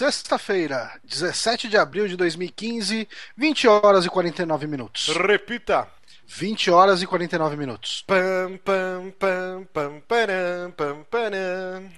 sexta-feira, 17 de abril de 2015, 20 horas e 49 minutos. Repita. 20 horas e 49 minutos. Pam, pam, pam, pam, param, pam, param.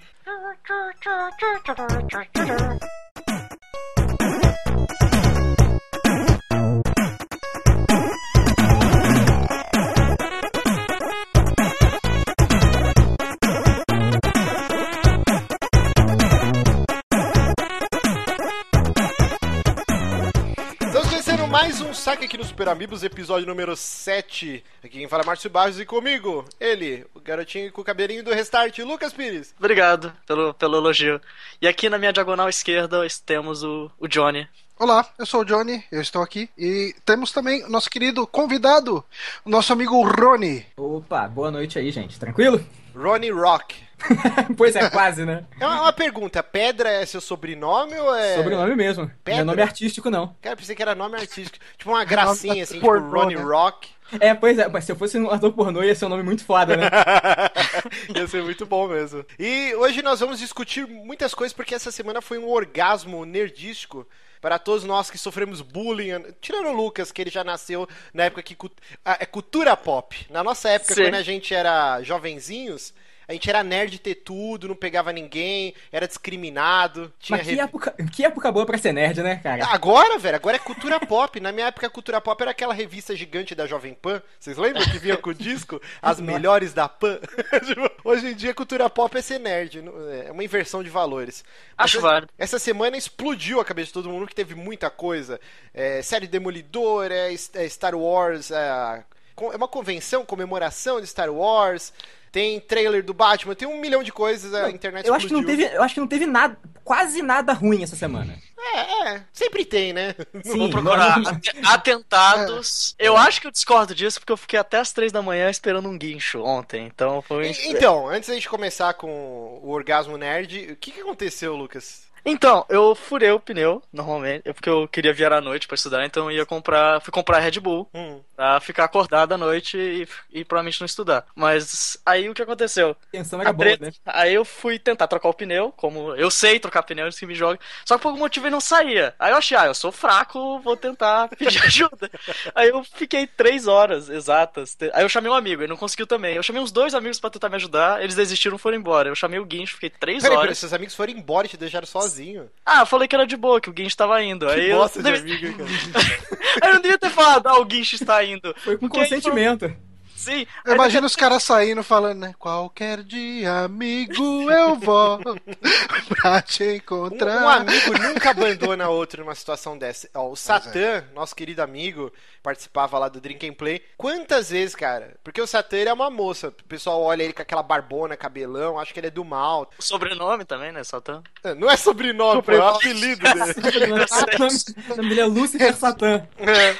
Mais um saque aqui no Super Amigos, episódio número 7. Aqui quem fala é Márcio Barros e comigo, ele, o garotinho com o cabelinho do Restart, Lucas Pires. Obrigado pelo, pelo elogio. E aqui na minha diagonal esquerda temos o, o Johnny. Olá, eu sou o Johnny, eu estou aqui. E temos também o nosso querido convidado, o nosso amigo Rony. Opa, boa noite aí, gente. Tranquilo? Ronnie Rock. pois é, quase, né? É uma, uma pergunta, Pedra é seu sobrenome ou é... Sobrenome mesmo. Pedra? Não é nome artístico, não. Cara, eu pensei que era nome artístico. Tipo uma gracinha, assim, tipo pornô, Ronnie né? Rock. É, pois é, mas se eu fosse um ator pornô ia ser um nome muito foda, né? Ia ser muito bom mesmo. E hoje nós vamos discutir muitas coisas, porque essa semana foi um orgasmo nerdístico para todos nós que sofremos bullying. Tirando o Lucas, que ele já nasceu na época que. É cultura pop. Na nossa época, Sim. quando a gente era jovenzinhos. A gente era nerd de ter tudo, não pegava ninguém, era discriminado. Tinha mas que revi- época, que época boa pra ser nerd, né, cara? Agora, velho, agora é cultura pop. Na minha época, a cultura pop era aquela revista gigante da Jovem Pan. Vocês lembram que vinha com o disco? As melhores da Pan? Tipo, Hoje em dia, cultura pop é ser nerd. não- É uma inversão de valores. Mas Acho essa- válido. Essa semana explodiu a cabeça de todo mundo, que teve muita coisa. É, série Demolidor, é, é Star Wars, é, é uma convenção, comemoração de Star Wars. Tem trailer do Batman, tem um milhão de coisas, a internet eu acho que não teve, eu acho que não teve nada, quase nada ruim essa semana. É, é, sempre tem, né? Sim, Vou procurar não- ate- atentados. Eu acho que eu discordo disso porque eu fiquei até as três da manhã esperando um guincho ontem. Então foi. E- Então, antes da gente começar com o orgasmo nerd, o que, que aconteceu, Lucas? Então, eu furei o pneu, normalmente, é porque eu queria viajar à noite pra estudar, então eu ia comprar. Fui comprar Red Bull Hum. pra ficar acordado à noite e, e provavelmente não estudar. Mas aí o que aconteceu? A era A boa, né? Aí eu fui tentar trocar o pneu, como eu sei trocar pneu antes que me joga. Só que por algum motivo ele não saía. Aí eu achei, ah, eu sou fraco, vou tentar pedir ajuda. aí eu fiquei três horas exatas. Aí eu chamei um amigo, ele não conseguiu também. Eu chamei uns dois amigos pra tentar me ajudar, eles desistiram e foram embora. Eu chamei o Guincho, fiquei três peraí, horas. seus amigos foram embora e te deixaram sozinho. Ah, eu falei que era de boa, que o Guincho tava indo. Aí Que eu, bosta de amigo, cara. aí eu não devia ter falado, ah, o Guincho está indo. Foi com Porque aí consentimento. Sim. Eu imagino os caras saindo falando, né? Qualquer dia, amigo, eu volto pra te Um, encontrar. um amigo nunca abandona outro numa situação dessa. Ó, o Satã, nosso querido amigo, participava lá do Drink and Play. Quantas vezes, cara? Porque o Satã ele é uma moça. O pessoal olha ele com aquela barbona, cabelão, acha que ele é do mal. O sobrenome também, né, Satã? Não é sobrenome, pô, é o apelido dele. o nome o nome dele é Lucifer Satã. É.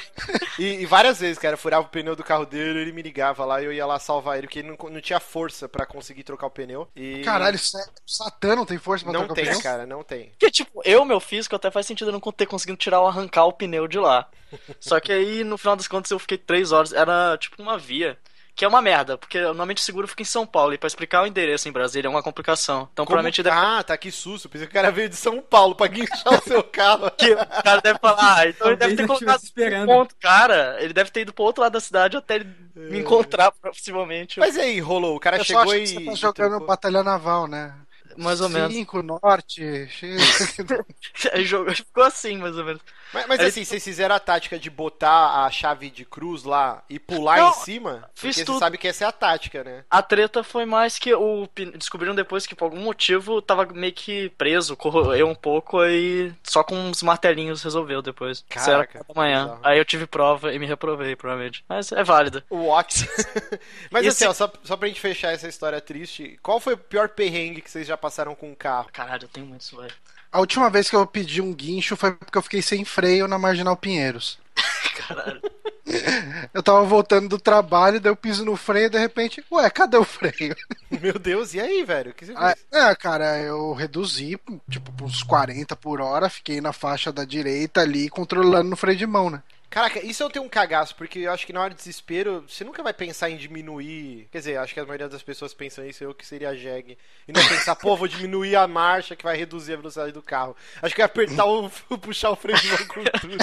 E, e várias vezes, cara, furava o pneu do carro dele, ele me ligava lá e eu ia lá salvar ele, porque ele não, não tinha força pra conseguir trocar o pneu. E... Caralho, Sa- Satã não tem força pra não trocar tem, o pneu? cara, não tem. Porque, tipo, eu, meu físico, até faz sentido eu não ter conseguido tirar ou arrancar o pneu de lá. Só que aí, no final das contas, eu fiquei três horas. Era tipo uma via. Que é uma merda, porque normalmente o seguro fica em São Paulo. E pra explicar o endereço em Brasília é uma complicação. Então, Como... provavelmente deve... Ah, tá, que susto. Pensei que o cara veio de São Paulo pra guinchar o seu carro. que o cara deve falar, ah, então ele deve ter colocado esperando. um ponto. Cara, ele deve ter ido pro outro lado da cidade até ele me encontrar, possivelmente. Mas aí, rolou, o cara Eu só chegou acho e. que você tá jogando. Batalha Naval, né? Mais ou menos. Cinco, norte. chega. Aí jogou- ficou assim, mais ou menos. Mas, mas assim, vocês fizeram a tática de botar a chave de cruz lá e pular Não, em cima? fiz Porque você tudo. sabe que essa é a tática, né? A treta foi mais que o descobriram depois que por algum motivo tava meio que preso, corroeu um pouco aí só com uns martelinhos resolveu depois. Isso era Caraca, da manhã. bizarro. Aí eu tive prova e me reprovei, provavelmente. Mas é válido. What? mas Esse- assim, ó, só, só pra gente fechar essa história triste, qual foi o pior perrengue que vocês já passaram com o carro? Caralho, eu tenho muito isso, velho. A última vez que eu pedi um guincho foi porque eu fiquei sem freio na Marginal Pinheiros. Caralho. Eu tava voltando do trabalho, daí eu piso no freio e de repente, ué, cadê o freio? Meu Deus, e aí, velho? O que você Ah, fez? É, cara, eu reduzi, tipo, uns 40 por hora, fiquei na faixa da direita ali, controlando no freio de mão, né? Caraca, isso eu tenho um cagaço, porque eu acho que na hora de desespero, você nunca vai pensar em diminuir. Quer dizer, acho que a maioria das pessoas pensam isso, eu que seria a Jeg. E não pensar, pô, vou diminuir a marcha que vai reduzir a velocidade do carro. Acho que ia apertar o. puxar o freio de mão com tudo.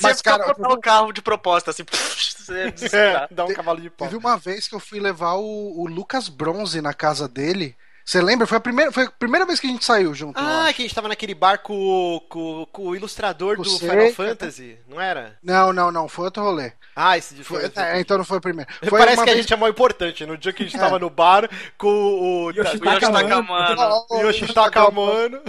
Mas, cara, cortar o carro de proposta, assim. você é, dá um cavalo de pau. Teve uma vez que eu fui levar o, o Lucas Bronze na casa dele. Você lembra? Foi a primeira, foi a primeira vez que a gente saiu junto. Ah, que a gente tava naquele bar com, com, com o ilustrador Com do Final. Fantasy, não era? Não, não, não. Foi outro rolê. Ah, esse de Foi- foi, é, então não foi o primeiro. Foi Parece uma que a vez- gente é mó importante. No dia que a gente tava no bar com o, Yoshitaka Mano. Yoshitaka Mano.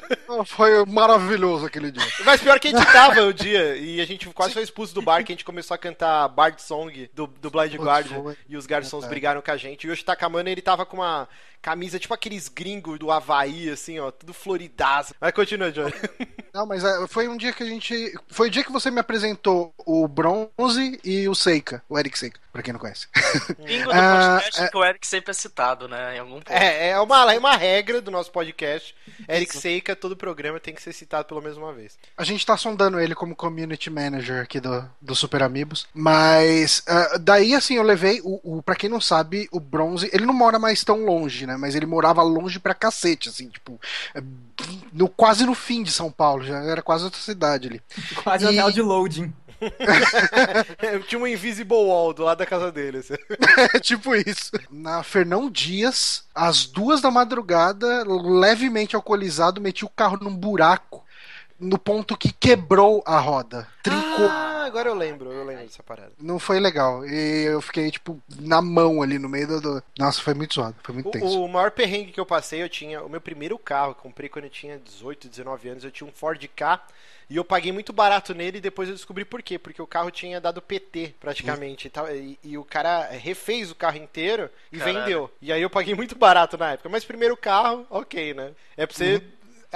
Foi maravilhoso aquele dia. Mas pior que a gente tava o dia e a gente quase foi expulso do bar que a gente começou a cantar Bard Song do, do Blind Guardian e os garçons brigaram com a gente. E o Yoshitaka Mano, ele tava com uma camisa tipo aqueles gringos do Havaí, assim, ó, tudo floridaço. Mas continua, Johnny. Não, mas é, foi um dia que a gente. Foi o dia que você me apresentou o Bronze e o Seika, o Eric Seika, pra quem não conhece. Bingo do Ah, podcast é- que o Eric sempre é citado, né? Em algum ponto. É, é uma, é uma regra do nosso podcast. Eric Seika, todo programa tem que ser citado pelo menos uma vez. A gente tá sondando ele como community manager aqui do, do Super Amigos. Mas ah, daí, assim, eu levei o, o. Pra quem não sabe, o Bronze. Ele não mora mais tão longe, né? Mas ele morava longe pra cacete, assim, tipo. é, No, quase no fim de São Paulo, já era quase outra cidade ali. Quase E- anel de loading. Eu tinha um invisible wall do lado da casa dele. assim. É tipo isso. Na Fernão Dias, às duas da madrugada, levemente alcoolizado, meti o carro num buraco. No ponto que quebrou a roda. Trincou. Ah, agora eu lembro, eu lembro dessa parada. Não foi legal. E eu fiquei, tipo, na mão ali no meio do. do- Nossa, foi muito zoado. Foi muito tenso. O, o maior perrengue que eu passei, eu tinha o meu primeiro carro, eu comprei quando eu tinha 18, 19 anos, eu tinha um Ford K e eu paguei muito barato nele e depois eu descobri por quê, porque o carro tinha dado PT praticamente e, tal, e, e o cara refez o carro inteiro e Caralho. vendeu. E aí eu paguei muito barato na época, mas primeiro carro, ok, né? É pra você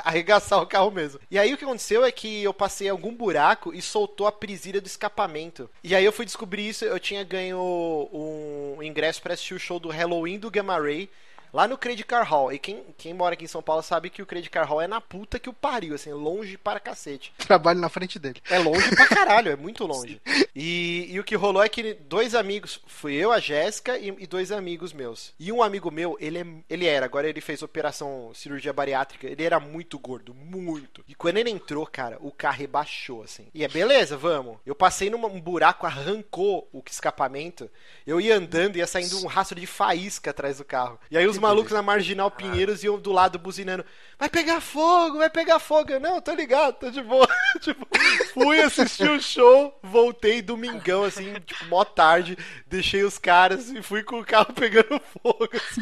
arregaçar o carro mesmo. E aí o que aconteceu é que eu passei algum buraco e soltou a prisilha do escapamento. E aí eu fui descobrir isso, eu tinha ganho um ingresso pra assistir o show do Halloween do Gamma Ray. Lá no Credit Car Hall. E quem, quem mora aqui em São Paulo sabe que o Credit Car Hall é na puta que o pariu, assim, longe para cacete. Trabalho na frente dele. É longe pra caralho, é muito longe. E, e o que rolou é que dois amigos, fui eu, a Jéssica e, e dois amigos meus. E um amigo meu, ele, é, ele era, agora ele fez operação cirurgia bariátrica, ele era muito gordo, muito. E quando ele entrou, cara, o carro rebaixou, assim. E é beleza, vamos. Eu passei num um buraco, arrancou o escapamento. Eu ia andando, ia saindo um rastro de faísca atrás do carro. E aí os malucos na Marginal Pinheiros iam do lado buzinando. Vai pegar fogo, vai pegar fogo. Eu, não, tô ligado, tô de boa. tipo, fui assistir o show, voltei domingão, assim, tipo, mó tarde, deixei os caras e fui com o carro pegando fogo. assim.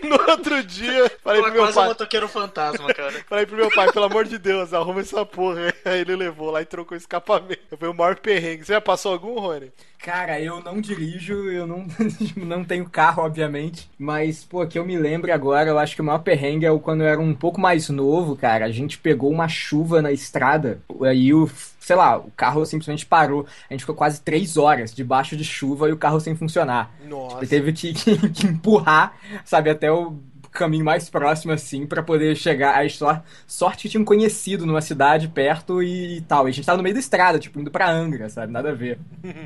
No outro dia, falei Pô, pro é meu quase um pai. motoqueiro fantasma, cara. Falei pro meu pai, pelo amor de Deus, arruma essa porra. Aí ele levou lá e trocou o escapamento. Foi o maior perrengue. Você já passou algum, Rony? Cara, eu não dirijo, eu não, não tenho carro, obviamente. Mas, pô, que eu me lembro agora, eu acho que o maior perrengue é o quando eu era um pouco mais novo, cara. A gente pegou uma chuva na estrada, aí o, sei lá, o carro simplesmente parou. A gente ficou quase três horas debaixo de chuva e o carro sem funcionar. Nossa. Ele teve que, que- que empurrar, sabe, até o caminho mais próximo, assim, pra poder chegar. Aí só, sorte que tinha um conhecido numa cidade perto e, tal. E a gente tava no meio da estrada, tipo, indo pra Angra, sabe? Nada a ver.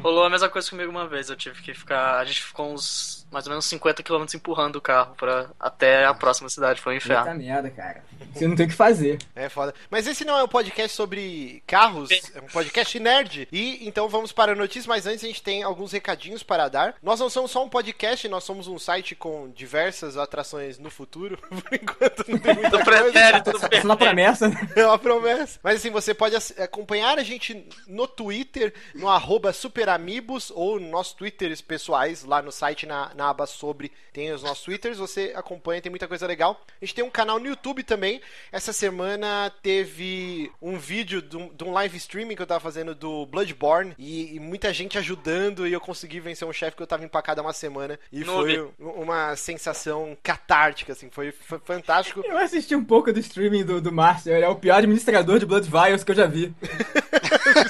Rolou a mesma coisa comigo uma vez. Eu tive que ficar. A gente ficou uns mais ou menos 50 km empurrando o carro pra, até a próxima cidade. Foi um inferno. Puta merda, cara. Você não tem o que fazer. É foda. Mas esse não é um podcast sobre carros, é um podcast nerd. E então vamos para a notícia, mas antes a gente tem alguns recadinhos para dar. Nós não somos só um podcast, nós somos um site com diversas atrações no futuro. Por enquanto não tem muita coisa. é uma promessa, né? É uma promessa. Mas assim, você pode acompanhar a gente no Twitter, no arroba superamigos, ou nos nossos twitters pessoais, lá no site, na, na aba sobre, tem os nossos twitters, você acompanha, tem muita coisa legal. A gente tem um canal no YouTube também. Essa semana teve um vídeo de um, live streaming que eu tava fazendo do Bloodborne, e, e muita gente ajudando, e eu consegui vencer um chefe que eu tava empacado há uma semana. E Não foi ouvi. uma sensação catártica, assim, foi, foi fantástico. Eu assisti um pouco do streaming do, do Márcio. Ele é o pior administrador de Blood Vials que eu já vi.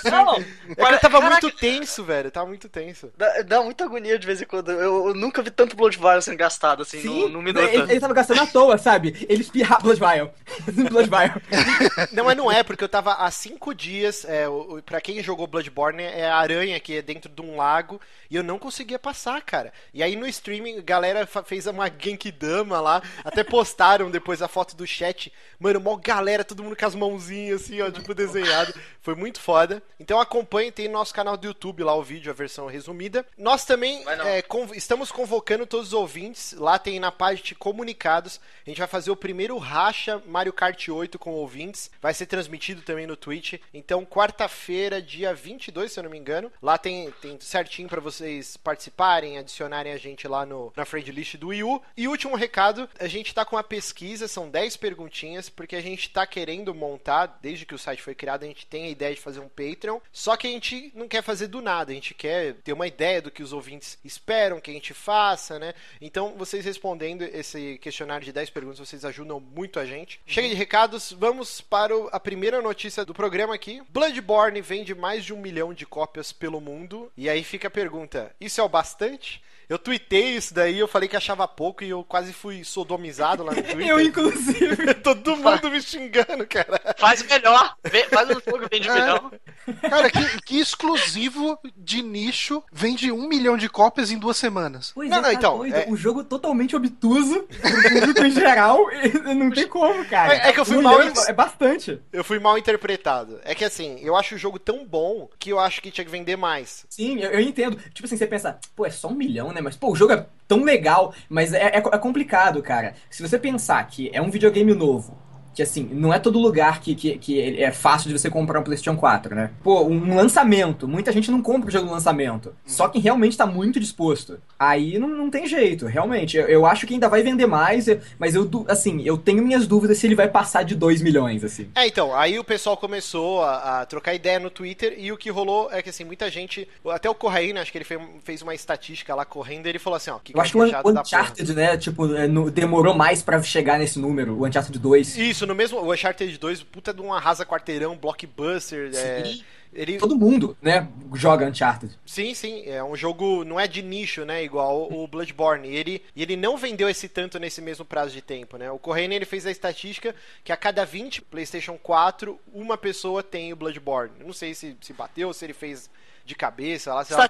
Não, É que eu tava muito tenso, velho. Tava muito tenso. Dá, dá muita agonia de vez em quando. Eu, eu nunca vi tanto Blood Vial sendo gastado assim no, no minuto. Ele, ele tava gastando à toa, sabe? Ele espirra Blood Vial. Blood Vial. Não, mas não é, porque eu tava há cinco dias. É, o, o- pra quem jogou Bloodborne, é a aranha que é dentro de um lago. E eu não conseguia passar, cara. E aí no streaming, a galera fez uma Genkidama lá. Até postaram depois a foto do chat. Mano, mó galera, todo mundo com as mãozinhas assim, ó, tipo desenhado. Foi muito foda. Então acompanhe, tem no nosso canal do YouTube lá o vídeo, a versão resumida. Nós também é, conv- estamos convocando todos os ouvintes. Lá tem na página de comunicados. A gente vai fazer o primeiro racha Mario Kart 8 com ouvintes. Vai ser transmitido também no Twitch. Então, quarta-feira, dia 22, se eu não me engano. Lá tem, tem certinho pra vocês participarem, adicionarem a gente lá no, na friend list do Wii U. E último recado, a gente tá com uma pesquisa, são 10 perguntinhas, porque a gente tá querendo montar, desde que o site foi criado, a gente tem a ideia de fazer um Patreon. Só que a gente não quer fazer do nada, a gente quer ter uma ideia do que os ouvintes esperam que a gente faça, né? Então, vocês respondendo esse questionário de 10 perguntas, vocês ajudam muito a gente. Chega de recados, vamos para a primeira notícia do programa aqui. Bloodborne vende mais de um milhão de cópias pelo mundo. E aí fica a pergunta: isso é o bastante? Eu tuitei isso daí, eu falei que achava pouco e eu quase fui sodomizado lá no Twitter. Eu, inclusive. Todo mundo me xingando, cara. Faz melhor. Faz um jogo que vende É. melhor. Cara, que, que exclusivo de nicho vende um milhão de cópias em duas semanas. Pois Não, é, não, tá então, doido. é- O jogo totalmente obtuso, pro público em geral, não tem como, cara. É- é que eu fui Um mal É bastante. Eu fui mal interpretado. É que assim, eu acho o jogo tão bom que eu acho que tinha que vender mais. Sim, eu, eu entendo. Tipo assim, você pensa, pô, é só um milhão, né? Mas, pô, o jogo é tão legal. Mas é, é, é complicado, cara. Se você pensar que é um videogame novo, que assim, não é todo lugar que, que, que é fácil de você comprar um PlayStation 4, né? Pô, um lançamento. Muita gente não compra o jogo no lançamento. Só quem realmente tá muito disposto. Aí não, não tem jeito, realmente. Eu, eu acho que ainda vai vender mais, mas eu, assim, eu tenho minhas dúvidas se ele vai passar de 2 milhões, assim. É, então, aí o pessoal começou a, a trocar ideia no Twitter e o que rolou é que assim, muita gente. Até o Correia, acho que ele fez, fez uma estatística lá correndo e ele falou assim, ó, que Eu acho que o. Uncharted, né, tipo, é, no- demorou mais pra chegar nesse número, o Uncharted 2. Isso, no mesmo. O Uncharted 2, puta de um arrasa quarteirão, blockbuster. É, Sim. ele, Todo mundo, né, joga Uncharted. Sim, sim, é um jogo, não é de nicho, né, igual o Bloodborne. E ele, e ele não vendeu esse tanto nesse mesmo prazo de tempo, né? O Correia, ele fez a estatística que a cada 20 PlayStation 4, uma pessoa tem o Bloodborne. Não sei se, se bateu, se ele fez de cabeça, lá, sei lá.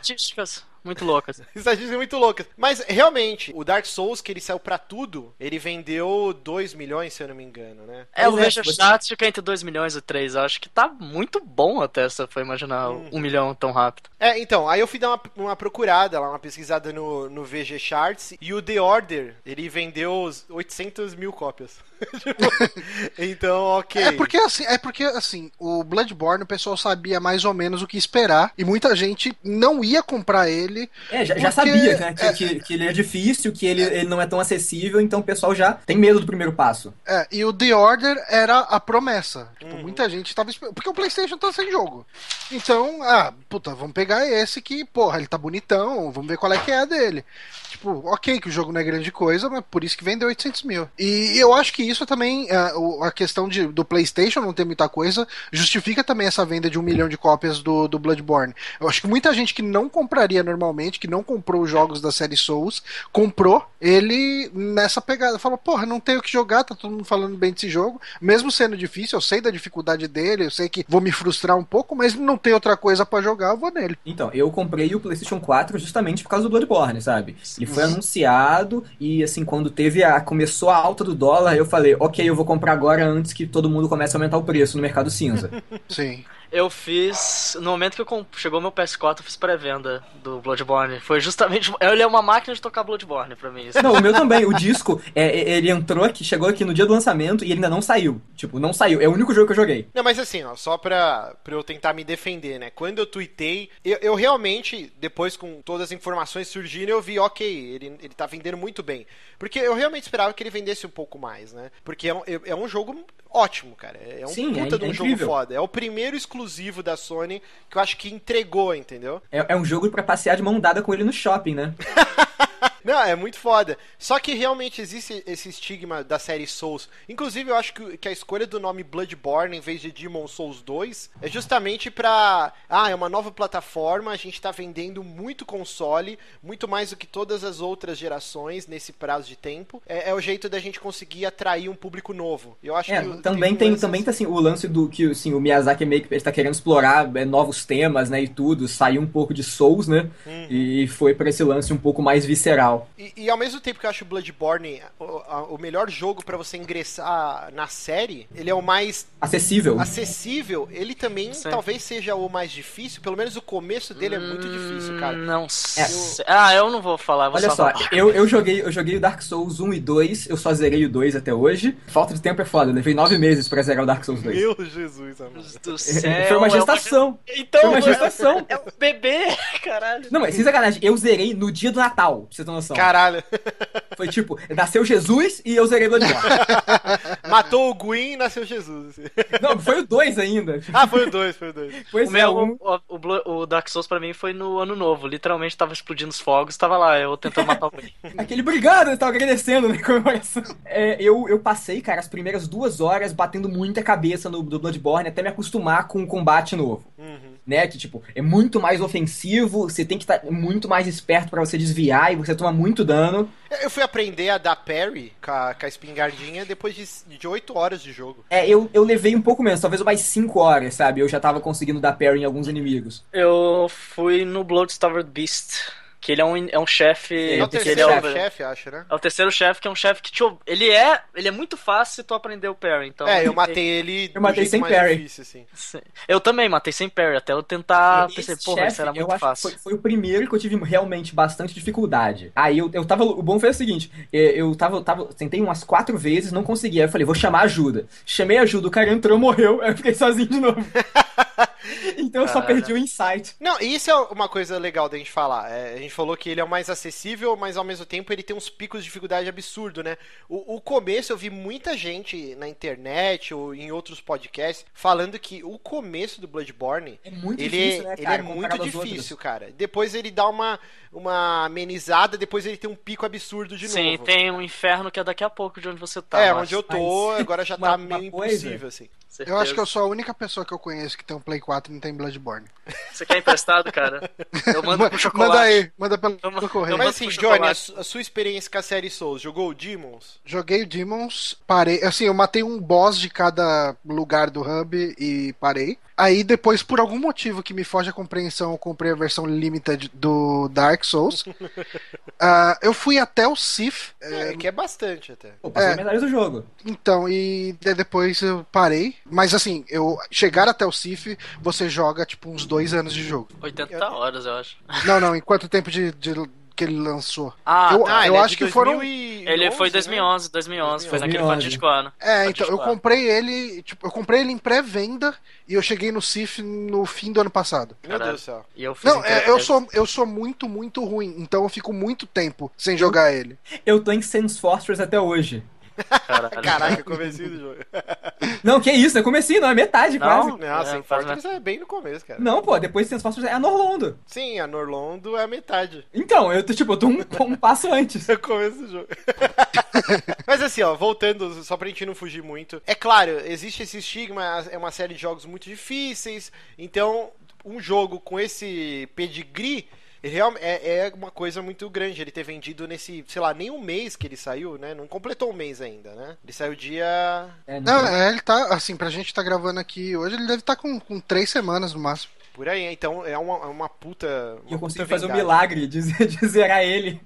Muito loucas. Estatísticas muito loucas. Mas, realmente, o Dark Souls, que ele saiu pra tudo, ele vendeu 2 milhões, se eu não me engano, né? É, o você- Stats fica entre 2 milhões e 3. Eu acho que tá muito bom até se for imaginar Hum. um milhão tão rápido. É, então, aí eu fui dar uma, uma procurada lá, uma pesquisada no, no VG Charts, e o The Order, ele vendeu os 800 mil cópias. Então, ok. É porque assim, é porque assim, o Bloodborne o pessoal sabia mais ou menos o que esperar e muita gente não ia comprar ele. É, já, já Porque- sabia né, que, que, que ele é difícil, que ele, ele não é tão acessível, então o pessoal já tem medo do primeiro passo. É, e o The Order era a promessa. Tipo, Uhum. muita gente tava esperando. Porque o PlayStation tá sem jogo. Então, ah, puta, vamos pegar esse que, porra, ele tá bonitão, vamos ver qual é que é a dele. Tipo, ok, que o jogo não é grande coisa, mas por isso que vendeu 800 mil. E eu acho que isso também, o- a questão de, do PlayStation não ter muita coisa, justifica também essa venda de um milhão de cópias do, do Bloodborne. Eu acho que muita gente que não compraria normalmente, que não comprou os jogos da série Souls, comprou ele nessa pegada. Falou, porra, não tenho o que jogar, tá todo mundo falando bem desse jogo. Mesmo sendo difícil, eu sei da dificuldade dele, eu sei que vou me frustrar um pouco, mas não tem outra coisa pra jogar, eu vou nele. Então, eu comprei o PlayStation 4 justamente por causa do Bloodborne, sabe? Ele foi anunciado e, assim, quando teve a. começou a alta do dólar, eu falei, ok, eu vou comprar agora antes que todo mundo comece a aumentar o preço no mercado cinza. Sim. Eu fiz. No momento que eu comp- chegou meu PS4, eu fiz pré-venda do Bloodborne. Foi justamente. Ele é uma máquina de tocar Bloodborne pra mim. isso. Não, o meu também. O disco, é, é, ele entrou aqui, chegou aqui no dia do lançamento e ele ainda não saiu. Tipo, não saiu. É o único jogo que eu joguei. Não, mas assim, ó, só pra, pra eu tentar me defender, né? Quando eu tuitei, eu, eu realmente, depois com todas as informações surgindo, eu vi, ok, ele, ele tá vendendo muito bem. Porque eu realmente esperava que ele vendesse um pouco mais, né? Porque é um, é um jogo ótimo, cara. É um Sim, puta é- de um é jogo foda. É o primeiro exclusivo da Sony que eu acho que entregou, entendeu? É, é um jogo pra passear de mão dada com ele no shopping, né? Não, é muito foda. Só que realmente existe esse estigma da série Souls. Inclusive, eu acho que, que a escolha do nome Bloodborne em vez de Demon Souls 2 é justamente pra. Ah, é uma nova plataforma, a gente tá vendendo muito console, muito mais do que todas as outras gerações nesse prazo de tempo. É, é o jeito da gente conseguir atrair um público novo. Eu acho É, que também tem, também tá assim, o lance do que assim, o Miyazaki meio que está querendo explorar é, novos temas, né, e tudo, saiu um pouco de Souls, né, Uhum. e foi pra esse lance um pouco mais visceral. E, e ao mesmo tempo que eu acho o Bloodborne o, a- o melhor jogo pra você ingressar na série, ele é o mais Acessível. acessível, ele também Sim. talvez seja o mais difícil, pelo menos o começo dele é muito difícil, cara. Hum, Não sei. Ah, eu não vou falar. Vou Olha só, falar. eu, eu joguei eu joguei o Dark Souls 1 e 2, eu só zerei o 2 até hoje. Falta de tempo é foda, eu levei nove meses pra zerar o Dark Souls 2. Meu Jesus, amado. Deus do céu. Foi uma é gestação. Então, Foi uma é- gestação. É um bebê, caralho. Não, mas sem sacanagem, eu zerei no dia do Natal, pra você ter noção. Caralho. Foi tipo, nasceu Jesus e eu zerei Bloodborne. Matou o Gwyn e nasceu Jesus. assim. Não, foi o 2 ainda. Ah, foi o 2, foi o 2. Pois O é, um... o, o, o Dark Souls pra mim foi no ano novo. Literalmente tava explodindo os fogos, tava lá, eu tentando matar o Gwyn. Aquele obrigado, eu tava agradecendo comemoração. É, eu, eu passei, cara, as primeiras duas horas batendo muita cabeça no do Bloodborne até me acostumar com o combate novo. Uhum. Né, que tipo, é muito mais ofensivo, você tem que estar muito mais esperto pra você desviar e você toma muito dano. Eu fui aprender a dar parry com a, com a espingardinha depois de, de 8 horas de jogo. É, eu, eu levei um pouco menos, talvez mais 5 horas, sabe? Eu já tava conseguindo dar parry em alguns inimigos. Eu fui no Bloodstained Beast, que ele é um, é um chefe. É o que ele terceiro é, o, chefe, acho, né? é o terceiro chefe, que é um chefe que te, ob- ele é, ele é muito fácil se tu aprender o parry. Então, É, eu matei ele Eu matei sem parry. difícil, assim. Sim. Eu também matei sem parry, até eu tentar Esse pensei, porra, isso era muito fácil. Foi, foi o primeiro que eu tive realmente bastante dificuldade. Aí eu, eu tava. O bom foi o seguinte: eh, eu tava, tava. Tentei umas quatro vezes, não consegui. Aí eu falei, vou chamar ajuda. Chamei ajuda, o cara entrou, morreu. Aí eu fiquei sozinho de novo. então eu só perdi o insight. Não, e isso é uma coisa legal da gente falar. É, a gente falou que ele é o mais acessível, mas ao mesmo tempo ele tem uns picos de dificuldade absurdo, né? O, o começo eu vi muita gente na internet ou em outros podcasts falando que o começo do Bloodborne É muito ele, difícil, né, ele cara? é muito difícil, outros. cara. Depois ele dá uma, uma amenizada, depois ele tem um pico absurdo de Sim, novo. tem um inferno que é daqui a pouco de onde você tá. é, mas- onde eu tô, mas- agora já uma- tá uma meio coisa- impossível, assim. Eu acho que eu certeza. sou a única pessoa que eu conheço que tem um Play 4 e não tem Bloodborne. Você quer emprestado, cara? Eu mando pro chocolate. Manda aí, manda pelo, Eu- correio. eu Mas assim, Johnny, a, a sua experiência com a série Souls, jogou o Demons? Joguei o Demons, parei. Assim, eu matei um boss de cada lugar do hub e parei. Aí depois, por algum motivo que me foge a compreensão, eu comprei a versão limited do Dark Souls. Ah, eu fui até o Sith. É, que é bastante até. Pô, passou É. metade do jogo. Então, e de- depois eu parei. Mas assim, eu chegar até o Sif, você joga tipo uns dois anos de jogo. 80 horas, eu acho. Não, não, em quanto tempo de, de- que ele lançou? Ah, Eu- tá. ele é acho de que foram- 2011, Ele foi em né? 2011, 2011, foi naquele 2011. fatídico ano. É, então, eu comprei ele, tipo, eu comprei ele em pré-venda e eu cheguei no Sif no fim do ano passado. Meu. Deus do céu. E eu fiz Não, é, eu sou eu sou muito, muito ruim, então eu fico muito tempo sem jogar ele. Eu tô em Sans Fortress até hoje. Caralho. Caraca, comecinho do jogo. Não, que isso, é comecinho, não, é metade Não? quase. Não, É, sem faz Fortress é bem no começo, cara. Não, pô, depois de Sans Fortress é a Norlondo. Sim, a Norlondo é a metade. Então, eu tô, tipo, eu tô um, um passo antes. É o começo do jogo. Mas assim, ó, voltando, só pra gente não fugir muito. É claro, existe esse estigma, é uma série de jogos muito difíceis. Então, um jogo com esse pedigree real- é, é uma coisa muito grande. Ele ter vendido nesse, sei lá, nem um mês que ele saiu, né? Não completou um mês ainda, né? Ele saiu dia. É, Não, é, ele tá, assim, pra gente tá gravando aqui hoje, ele deve estar com, com três semanas no máximo. Por aí, então é uma, é uma puta. E eu uma consegui puta fazer um milagre de, de zerar ele.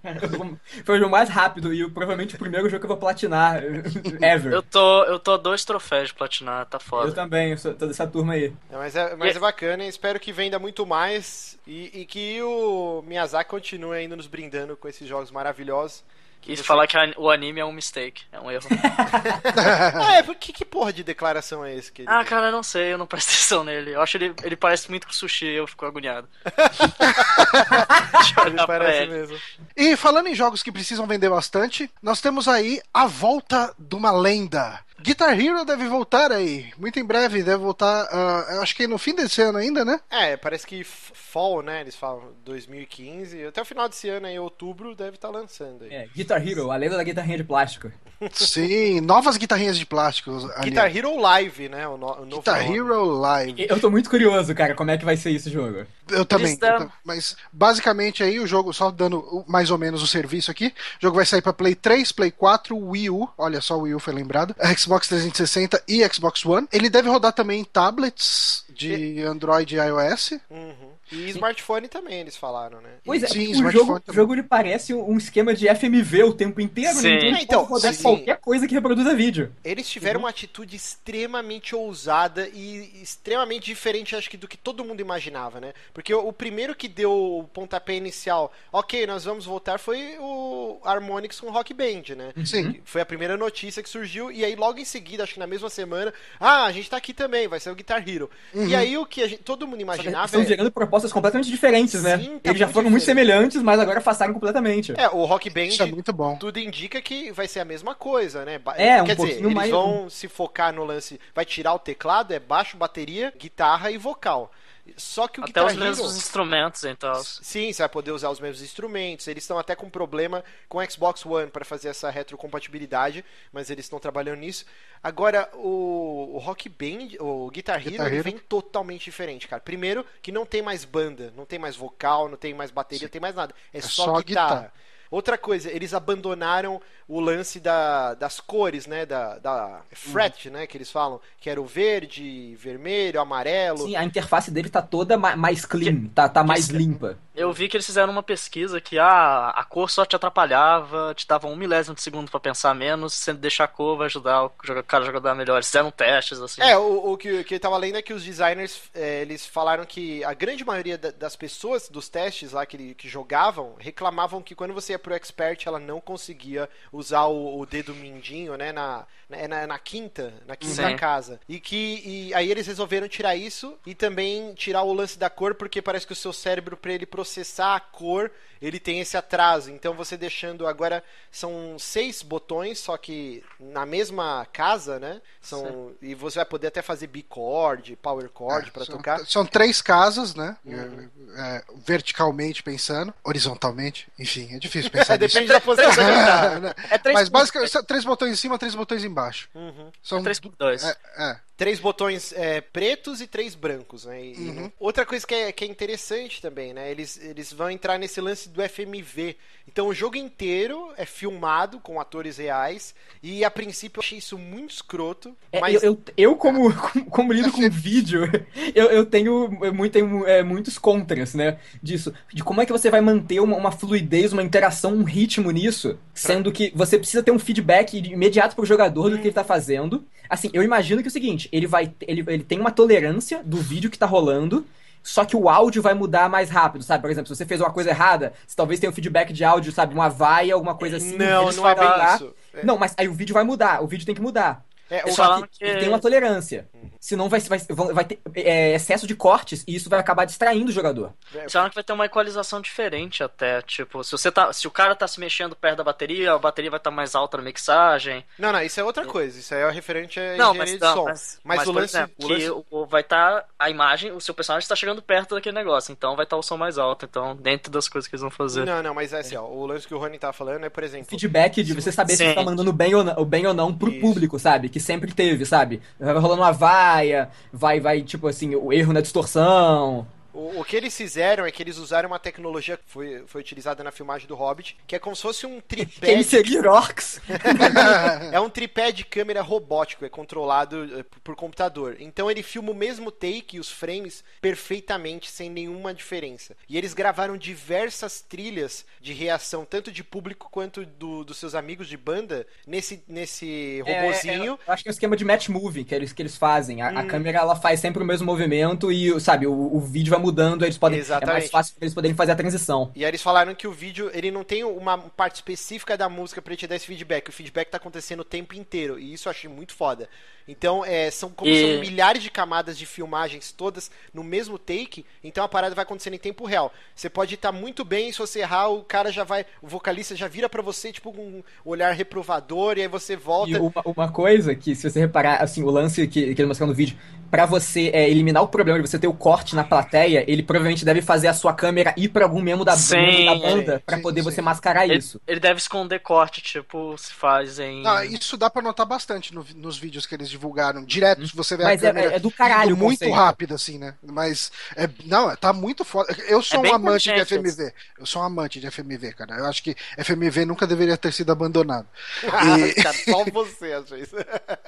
Foi o jogo mais rápido e eu- provavelmente o primeiro jogo que eu vou platinar ever. Eu tô, eu tô a dois troféus de platinar, tá Eu foda. também, eu sou toda essa turma aí. É, mas é, mas E- é bacana espero que venda muito mais e, e que o Miyazaki continue ainda nos brindando com esses jogos maravilhosos. E você- falar que a- o anime é um mistake, é um erro. Ah, é, porque que porra de declaração é esse que ele ah, cara, eu não sei, eu não presto atenção nele. Eu acho ele, ele parece muito com sushi eu fico agoniado. Ele parece ele. mesmo. E falando em jogos que precisam vender bastante, nós temos aí a volta de uma lenda. Guitar Hero deve voltar aí. Muito em breve, deve voltar. Uh, acho que no fim desse ano ainda, né? É, parece que fall, né? Eles falam 2015. Até o final desse ano, em outubro, deve estar tá lançando aí. É, Guitar Hero, a lenda da guitarrinha de plástico. Sim, novas guitarrinhas de plástico. Guitar Hero Live, né? O, no, o novo Guitar nome. Hero Live. Eu tô muito curioso, cara, como é que vai ser esse jogo. Eu também. Mas basicamente aí o jogo, só dando mais ou menos o serviço aqui, o jogo vai sair para Play 3, Play 4, Wii U, olha só o Wii U foi lembrado, Xbox 360 e Xbox One. Ele deve rodar também em tablets de Android e iOS. Uhum. E smartphone também, eles falaram, né? Pois é, sim, o jogo, o jogo ele parece um esquema de FMV o tempo inteiro, sim. né? Então, pode rodar qualquer coisa que reproduza vídeo. Eles tiveram uhum. uma atitude extremamente ousada e extremamente diferente, acho que, do que todo mundo imaginava, né? Porque o, o primeiro que deu o pontapé inicial, ok, nós vamos voltar, foi o Harmonix com Rock Band, né? Sim. Foi a primeira notícia que surgiu, e aí logo em seguida, acho que na mesma semana, ah, a gente tá aqui também, vai ser o Guitar Hero. Uhum. E aí o que gente, todo mundo imaginava. Estão é... gerando propostas completamente diferentes, né? Sim, tá Eles já foram muito semelhantes, mas agora afassaram completamente. É, o Rock Band. Isso é muito bom. Tudo indica que vai ser a mesma coisa, né? É, Quer um dizer, eles mais... vão se focar no lance. Vai tirar o teclado, é baixo, bateria, guitarra e vocal. Só que o até os mesmos instrumentos, então. Sim, você vai poder usar os mesmos instrumentos. Eles estão até com problema com o Xbox One para fazer essa retrocompatibilidade, mas eles estão trabalhando nisso. Agora, o, o Rock Band, o Guitar Hero, Guitar Hero. vem totalmente diferente, cara. Primeiro, que não tem mais banda, não tem mais vocal, não tem mais bateria, Sim. não tem mais nada. É, é só, só, guitarra. guitarra. Outra coisa, eles abandonaram o lance da, das cores, né? Da, da fret, uhum. né? Que eles falam, que era o verde, vermelho, amarelo. Sim, a interface dele tá toda mais clean, que, tá, tá mais que, limpa. Eu vi que eles fizeram uma pesquisa que ah, a cor só te atrapalhava, te dava um milésimo de segundo para pensar menos, se deixar a cor vai ajudar o cara a jogar melhor. Eles fizeram testes, assim. É, o, o que, que eu tava lendo é que os designers, é, eles falaram que a grande maioria das pessoas dos testes lá que, que jogavam, reclamavam que quando você ia pro expert, ela não conseguia usar o, o dedo mindinho, né, na, na, na quinta, na quinta Sim. casa. E que e aí eles resolveram tirar isso e também tirar o lance da cor, porque parece que o seu cérebro, para ele processar a cor, ele tem esse atraso. Então você deixando agora são seis botões, só que na mesma casa, né? São e você vai poder até fazer B-chord, power chord é, para tocar. São três casas, né? Uhum. É, verticalmente pensando, horizontalmente, enfim, é difícil pensar. Depende da posição. é três Mas basicamente três botões em cima, três botões embaixo. Uhum. São é três por dois. É, é três botões é, pretos e três brancos, né? E, uhum. Outra coisa que é, que é interessante também, né? Eles, eles vão entrar nesse lance do FMV. Então o jogo inteiro é filmado com atores reais e a princípio eu achei isso muito escroto. É, mas... eu, eu, eu, como, como lido com vídeo, eu, eu tenho, muito, tenho é, muitos contras, né? Disso. De como é que você vai manter uma, uma fluidez, uma interação, um ritmo nisso, sendo que você precisa ter um feedback imediato pro jogador do que ele tá fazendo. Assim, eu imagino que é o seguinte, ele vai. Ele, ele tem uma tolerância do vídeo que tá rolando. Só que o áudio vai mudar mais rápido, sabe? Por exemplo, se você fez uma coisa errada, você talvez tenha um feedback de áudio, sabe? Uma vaia, alguma coisa assim. Não, não é bem isso. É. Não, mas aí o vídeo vai mudar, o vídeo tem que mudar. É, Só que, que, tem uma tolerância. Senão vai, vai, vai ter é, excesso de cortes e isso vai acabar distraindo o jogador. Eles falaram que vai ter uma equalização diferente até. Tipo, se você tá. Se o cara tá se mexendo perto da bateria, a bateria vai estar tá mais alta na mixagem. Não, não, isso é outra coisa. Isso aí é referente a não, mas, de não, som. Mas, mas, mas o lance. Exemplo, o lance... Que vai estar. Tá, a imagem, o seu personagem está chegando perto daquele negócio. Então vai estar tá o som mais alto. Então, dentro das coisas que eles vão fazer. Não, não, mas é assim, ó. O lance que o Rony tá falando é, por exemplo. Feedback de você saber Sim. se tá mandando bem ou não, bem ou não pro isso. público, sabe? Que sempre teve, sabe? Vai rolando uma vaia, vai, vai, tipo assim, o erro na distorção. O, o, que eles fizeram é que eles usaram uma tecnologia que foi, foi utilizada na filmagem do Hobbit, que é como se fosse um tripé. Quem seria orcs? é um tripé de câmera robótico, é controlado eh, por computador. Então ele filma o mesmo take e os frames perfeitamente, sem nenhuma diferença. E eles gravaram diversas trilhas de reação, tanto de público quanto do, dos seus amigos de banda, nesse, nesse robozinho. É, é, acho que é o esquema de match movie que eles, que eles fazem. A, hum. a câmera ela faz sempre o mesmo movimento e, sabe, o, o vídeo vai mudando, eles podem. Exatamente. É mais fácil para eles poderem fazer a transição. E aí eles falaram que o vídeo, ele não tem uma parte específica da música para te dar esse feedback. O feedback tá acontecendo o tempo inteiro. E isso eu achei muito foda. Então, é, são como E- são milhares de camadas de filmagens todas no mesmo take, então a parada vai acontecendo em tempo real. Você pode estar muito bem, se você errar, o cara já vai, o vocalista já vira pra você, tipo, com um olhar reprovador, e aí você volta. E uma, uma coisa que, se você reparar, assim, o lance que, que ele mostrou no vídeo, pra você é, eliminar o problema de você ter o corte na plateia, ele provavelmente deve fazer a sua câmera ir pra algum membro da, Sim, da banda sim, poder sim. você mascarar Ele, isso. ele deve esconder corte, tipo, se faz em. Ah, isso dá pra notar bastante no- nos vídeos que eles divulgaram. Direto, você vê Mas a é, câmera é do caralho muito conceito. rápido, assim, né? Mas, é, não, tá muito foda. Eu sou É um amante de. FMV. Eu sou um amante de FMV, cara. Eu acho que FMV nunca deveria ter sido abandonado. E- cara, só você acha isso.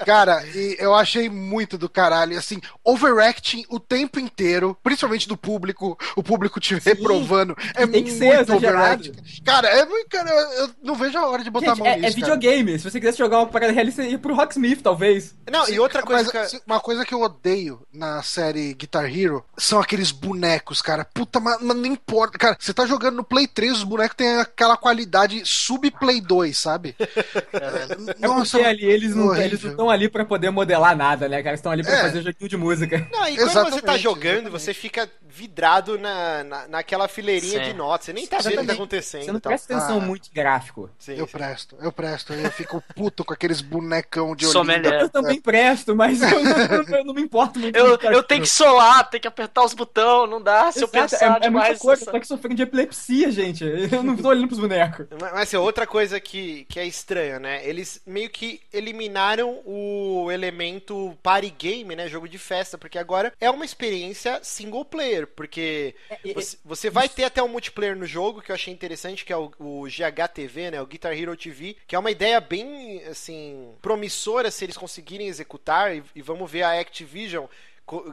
Cara, e eu achei muito do caralho, assim, overacting o tempo inteiro, principalmente do público, o público te reprovando. É tem que muito ser overacting. Cara, é muito, cara, eu não vejo a hora de botar a Gente, mão é, nisso. é cara. videogame. Se você quisesse jogar uma parada realista, você ia pro Rocksmith, talvez. Não, e outra coisa Mas, que. assim, uma coisa que eu odeio na série Guitar Hero são aqueles bonecos, cara. Puta, mas, mas não importa. Cara, você tá jogando no Play 3, os bonecos têm aquela qualidade sub-Play 2, sabe? É porque ali eles não estão ali pra poder modelar nada, né, cara? Estão ali pra É. fazer joguinho de música. Não, e quando você tá Exatamente, jogando, exatamente. você fica vidrado na, na, naquela fileirinha Sim. de notas. Você nem tá vendo o que tá Exatamente. acontecendo. Você não e tal. presta atenção Ah. muito em gráfico. Sim, Eu sim. presto, eu presto. Eu fico puto com aqueles bonecão de. Olinda. Eu também presto, mas eu não, eu- eu não me importo muito. Eu, com eu tenho que solar, tenho que apertar os botões, não dá. Se eu Exato, pensar é, é muita demais. coisa, nessa- eu tô aqui sofrendo de epilepsia, gente. Eu não tô olhando pros bonecos. Mas, mas, assim, outra coisa que, que é estranha, né? Eles meio que eliminaram o elemento party game, né? Jogo de festa, porque agora é uma experiência single player, porque e- você, você vai ter até um multiplayer no jogo, que eu achei interessante, que é o, o GHTV, né? O Guitar Hero TV, que é uma ideia bem, assim, promissora se eles conseguirem executar, e, e vamos ver a Activision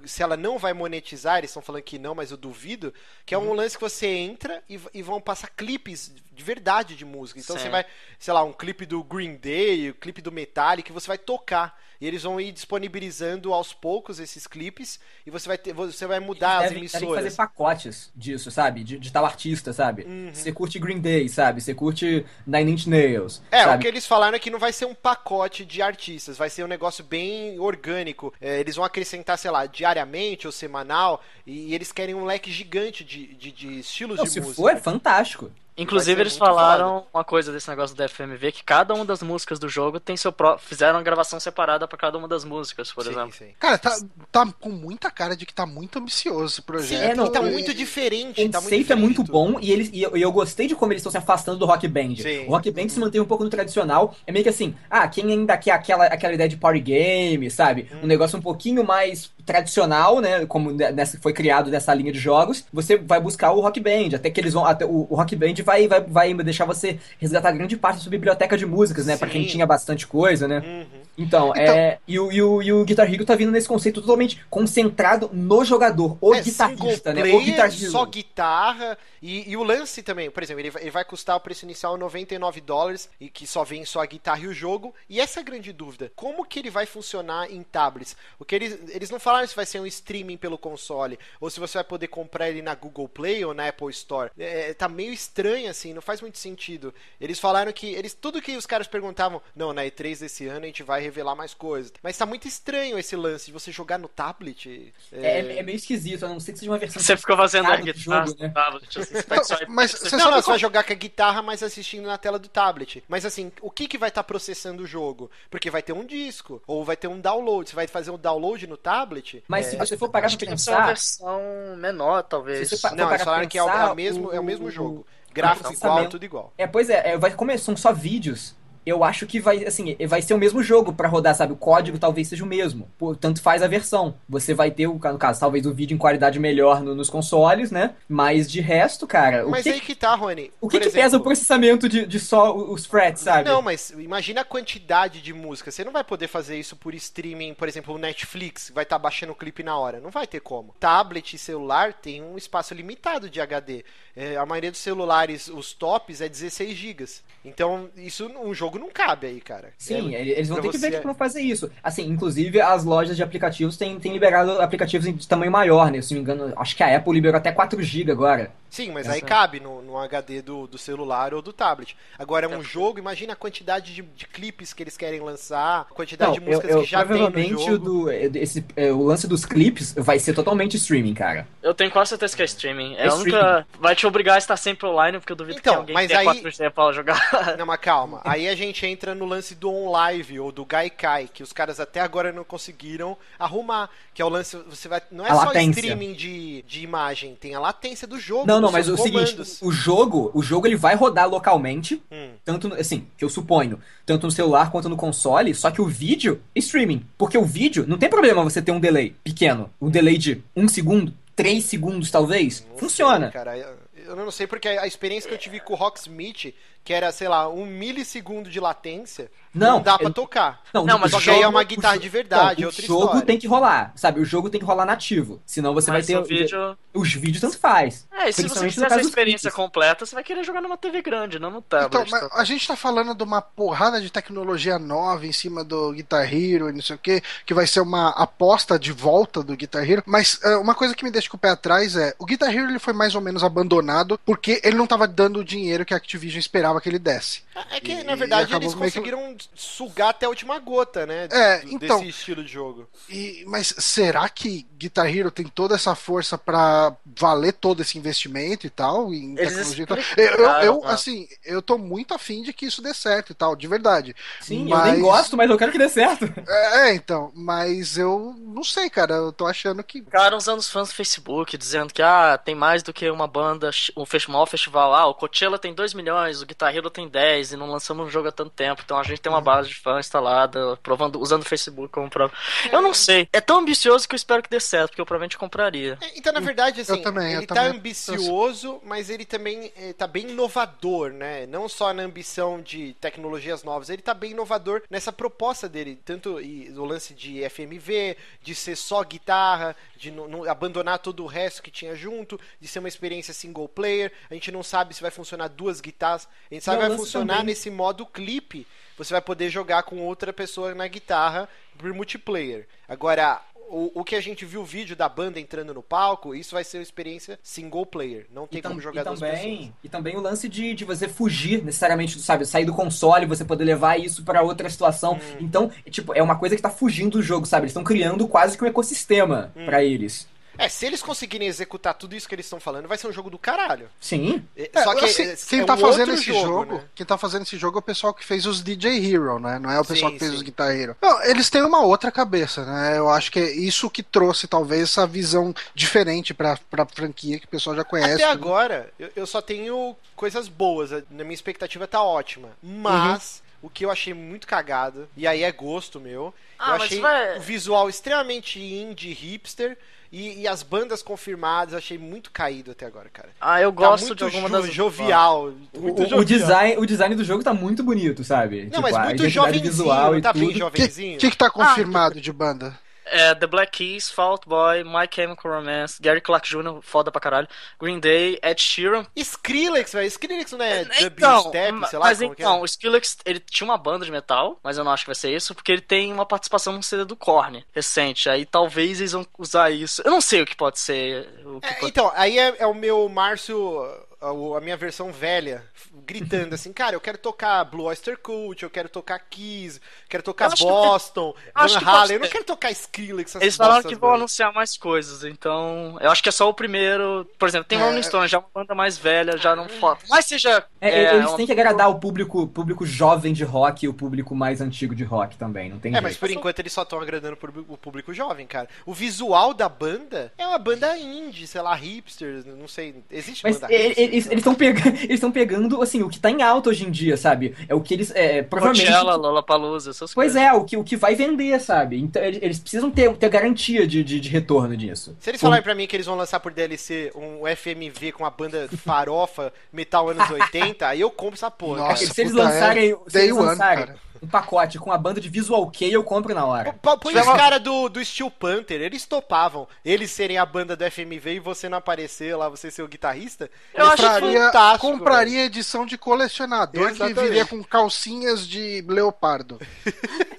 se ela não vai monetizar, eles estão falando que não, mas eu duvido, que é um lance que você entra e, e vão passar clipes de verdade de música. Então Sim. você vai, sei lá, um clipe do Green Day, o clipe do Metallica, que você vai tocar. E eles vão ir disponibilizando aos poucos esses clipes e você vai ter, você vai mudar as devem, devem emissoras. fazer pacotes disso, sabe? De, de tal artista, sabe? Uhum. Você curte Green Day, sabe? Você curte Nine Inch Nails. É, sabe? o que eles falaram é que não vai ser um pacote de artistas, vai ser um negócio bem orgânico. É, eles vão acrescentar, sei lá, diariamente ou semanal, e, e eles querem um leque gigante de, de, de estilos Não, de se música. for, é fantástico. Inclusive, eles muito falaram uma coisa desse negócio do FMV, que cada uma das músicas do jogo tem seu próprio. Fizeram uma gravação separada pra cada uma das músicas, por sim, exemplo. sim. Cara, tá, tá com muita cara de que tá muito ambicioso esse Sim, projeto. É, não, e tá muito diferente. O tá muito conceito é muito de tudo. bom e, eles, e eu, eu gostei de como eles estão se afastando do rock band. Sim. O rock band se mantém um pouco no tradicional. É meio que assim, ah, quem ainda quer aquela, aquela ideia de party game, sabe? Hum. Um negócio um pouquinho mais tradicional, né? Como ne- nessa, foi criado nessa linha de jogos. Você vai buscar o rock band. Até que eles vão. Até, o, o rock band vai, vai, vai deixar você resgatar grande parte da sua biblioteca de músicas, né? Pra quem tinha bastante coisa, né? Uhum. Então, é. E o, e, o, e o Guitar Hero tá vindo nesse conceito totalmente concentrado no jogador, o É, guitarrista, né? O Guitar Hero. Só guitarra. E, e o lance também, por exemplo, ele vai, ele vai custar o preço inicial 99 dólares e que só vem só a guitarra e o jogo. E essa é a grande dúvida: como que ele vai funcionar em tablets? Porque eles, eles não falaram se vai ser um streaming pelo console ou se você vai poder comprar ele na Google Play ou na Apple Store. É, tá meio estranho assim, não faz muito sentido. Eles falaram que eles tudo que os caras perguntavam, não, na E3 desse ano a gente vai revelar mais coisas. Mas tá muito estranho esse lance de você jogar no tablet. É, é meio esquisito, a não ser que seja uma versão. Você ficou fazendo a guitarra jogo, né? no tablet, assim, pega só mas você- não, não, vai jogar com a guitarra, mas assistindo na tela do tablet. Mas assim, o que, que vai estar processando o jogo? Porque vai ter um disco, ou vai ter um download. Você vai fazer um download no tablet? Mas se você for parar pra deve ser uma pensar. versão menor, talvez. Se você Não, eles falaram que é o, é o pensar, mesmo, é o o- mesmo jogo. Gráfico igual, tudo igual. É, pois é, é, vai começar, são só vídeos. Eu acho que vai, assim, vai ser o mesmo jogo pra rodar, sabe? O código talvez seja o mesmo. Tanto faz a versão. Você vai ter, o- no caso, talvez o vídeo em qualidade melhor no- nos consoles, né? Mas de resto, cara, o Mas que, aí que tá, Rony. o que, Por que pesa o exemplo, processamento de, de só os frets, sabe? Não, mas imagina a quantidade de música. Você não vai poder fazer isso por streaming, por exemplo, o Netflix, vai estar baixando o clipe na hora. Não vai ter como. Tablet e celular tem um espaço limitado de HD. É, a maioria dos celulares, os tops, é 16 GB. Então, isso um jogo não cabe aí, cara. Sim, É, eles vão ter que ver como fazer isso. Assim, inclusive as lojas de aplicativos têm, têm liberado aplicativos de tamanho maior, né? Se não me engano, acho que a Apple liberou até 4 GB agora. Sim, mas aí cabe no, no HD do, do celular ou do tablet. Agora, um jogo, imagina a quantidade de, de clipes que eles querem lançar, a quantidade Não, de músicas eu, eu, que já tem no provavelmente jogo. o, do, esse, é, o lance dos clipes vai ser totalmente streaming, cara. Eu tenho quase certeza que é streaming. É É. Vai te obrigar a estar sempre online, porque eu duvido Então, que alguém mas tenha aí- 4G pra jogar. Não, mas calma. Aí a gente entra no lance do OnLive ou do Gaikai, que os caras até agora não conseguiram arrumar. Que é o lance, você vai. Não é A só latência. streaming de, de imagem, tem a latência do jogo. Não, não, mas o seus seguinte, o jogo, o jogo ele vai rodar localmente, Hum. tanto no- assim, que eu suponho, tanto no celular quanto no console, só que o vídeo é streaming, porque o vídeo não tem problema você ter um delay pequeno, um delay de um segundo, três segundos talvez, Não funciona. sei, cara. Eu eu não sei porque a experiência que eu tive com o Rocksmith, que era, sei lá, um milissegundo de latência, não, Não, dá pra eu- tocar. Não, Não, mas Só que aí é jogo- uma guitarra o de verdade, não, outra o jogo história. tem que rolar, sabe? O jogo tem que rolar nativo, senão você Mas vai o ter vídeo. os vídeos tanto faz. É, e se você quiser essa experiência completa, você vai querer jogar numa TV grande, não no Então, tablet. mas tá? a gente tá falando de uma porrada de tecnologia nova em cima do Guitar Hero e não sei o que, que vai ser uma aposta de volta do Guitar Hero. Mas é, uma coisa que me deixa com o pé atrás é: o Guitar Hero ele foi mais ou menos abandonado porque ele não tava dando o dinheiro que a Activision esperava que ele desse. É que, E- na verdade, eles meio que- conseguiram sugar até a última gota, né? É, do- então- Desse estilo de jogo. E, mas será que Guitar Hero tem toda essa força pra valer todo esse investimento e tal? Em Eles tecnologia e tal? Eu, eu, eu, né? assim, eu tô muito afim de que isso dê certo e tal, de verdade. Sim, eu Mas- nem gosto, mas eu quero que dê certo. É, é, então, mas eu não sei, cara. Eu tô achando que. Ficaram usando os fãs do Facebook, dizendo que ah, tem mais do que uma banda, um festival, festival. Ah, o Coachella tem 2 milhões, o Guitar Hero tem 10 e não lançamos um jogo há tanto tempo. Então a gente tem uma base de fãs instalada, provando, usando o Facebook como prova. Eu não sei. É tão ambicioso que eu espero que dê certo, porque eu provavelmente compraria. É, Então, na verdade, assim, também, eu ele tá também- ambicioso, mas ele também eh, tá bem inovador, né? Não só na ambição de tecnologias novas, ele tá bem inovador nessa proposta dele, tanto o lance de FMV, de ser só guitarra, de não, não abandonar todo o resto que tinha junto, de ser uma experiência single player. A gente não sabe se vai funcionar duas guitarras, a gente sabe que vai funcionar também- nesse modo clipe. Você vai poder jogar com outra pessoa na guitarra por multiplayer. Agora, o, o que a gente viu o vídeo da banda entrando no palco, isso vai ser uma experiência single player. Não tem tam- como jogar e duas pessoas. também, e também o lance de, de você fugir necessariamente, sabe, sair do console, você poder levar isso pra outra situação. Hum. Então, é, tipo, é uma coisa que tá fugindo do jogo, sabe? Eles estão criando quase que um ecossistema Hum. pra eles. É, se eles conseguirem executar tudo isso que eles estão falando, vai ser um jogo do caralho. Sim. É, É, Só que assim, é, quem é tá um fazendo esse jogo, né? quem tá fazendo esse jogo é o pessoal que fez os DJ Hero, né? Não é o pessoal Sim, que fez sim. os Guitar Hero. Não, eles têm uma outra cabeça, né? Eu acho que é isso que trouxe talvez essa visão diferente pra, pra franquia que o pessoal já conhece. Até agora, eu, eu só tenho coisas boas. a- Na minha expectativa tá ótima. Mas. O que eu achei muito cagado, e aí é gosto meu, Ah, eu achei vai- o visual extremamente indie, hipster, e, e as bandas confirmadas, eu achei muito caído até agora, cara. Ah, eu Tá gosto muito de alguma jo- das. jovial. O, muito o- jovial. o design, o design do jogo tá muito bonito, sabe? Não, Tipo, mas muito jovenzinho, visual tá bem tudo. O jovenzinho? que, que tá confirmado de banda? É, The Black Keys, Fault Boy, My Chemical Romance, Gary Clark Jr., foda pra caralho, Green Day, Ed Sheeran. Skrillex, velho. Skrillex não é Então, dubstep, ma- sei lá mas como é. então, o Skrillex, ele tinha uma banda de metal, mas eu não acho que vai ser isso, porque ele tem uma participação no CD do Korn, recente, aí talvez eles vão usar isso. Eu não sei o que pode ser, o que É, pode... então, aí é, é o meu Márcio, a, minha versão velha, gritando assim, cara, eu quero tocar Blue Oyster Cult, eu quero tocar Kiss, quero tocar Eu acho que- Boston, Van pode Halen, eu não quero tocar Skrillex, essas Eles falaram que vão anunciar mais coisas, então. Eu acho que é só o primeiro. Por exemplo, tem É. Rolling Stone, já é uma banda mais velha, já não foda. Mas seja. É, é, eles uma- têm que agradar o público, público jovem de rock e o público mais antigo de rock também, não tem É, jeito. mas por enquanto eles só estão agradando o público jovem, cara. O visual da banda é uma banda indie, sei lá, hipsters, não sei. Existe Mas banda e- e- hipster? Eles estão pegando, eles estão pegando assim o que tá em alta hoje em dia, sabe? É o que eles é, provavelmente Coachella, Lollapalooza, essas Pois coisas. é, o que, o que vai vender, sabe? Então eles, precisam ter, ter garantia de, de, de retorno disso. Se eles falarem pra mim que eles vão lançar por DLC um FMV com a banda farofa metal anos 80, aí eu compro essa porra. Nossa, cara. se eles puta, lançarem, é se eles one, lançarem cara. Um pacote com a banda de Visual Kei, eu compro na hora. Pô, Põe os caras do, do Steel Panther, eles topavam. Eles serem a banda do FMV e você não aparecer lá, você ser o guitarrista. Eu acho compraria, fantástico, compraria edição de colecionador Exatamente. que viria com calcinhas de leopardo.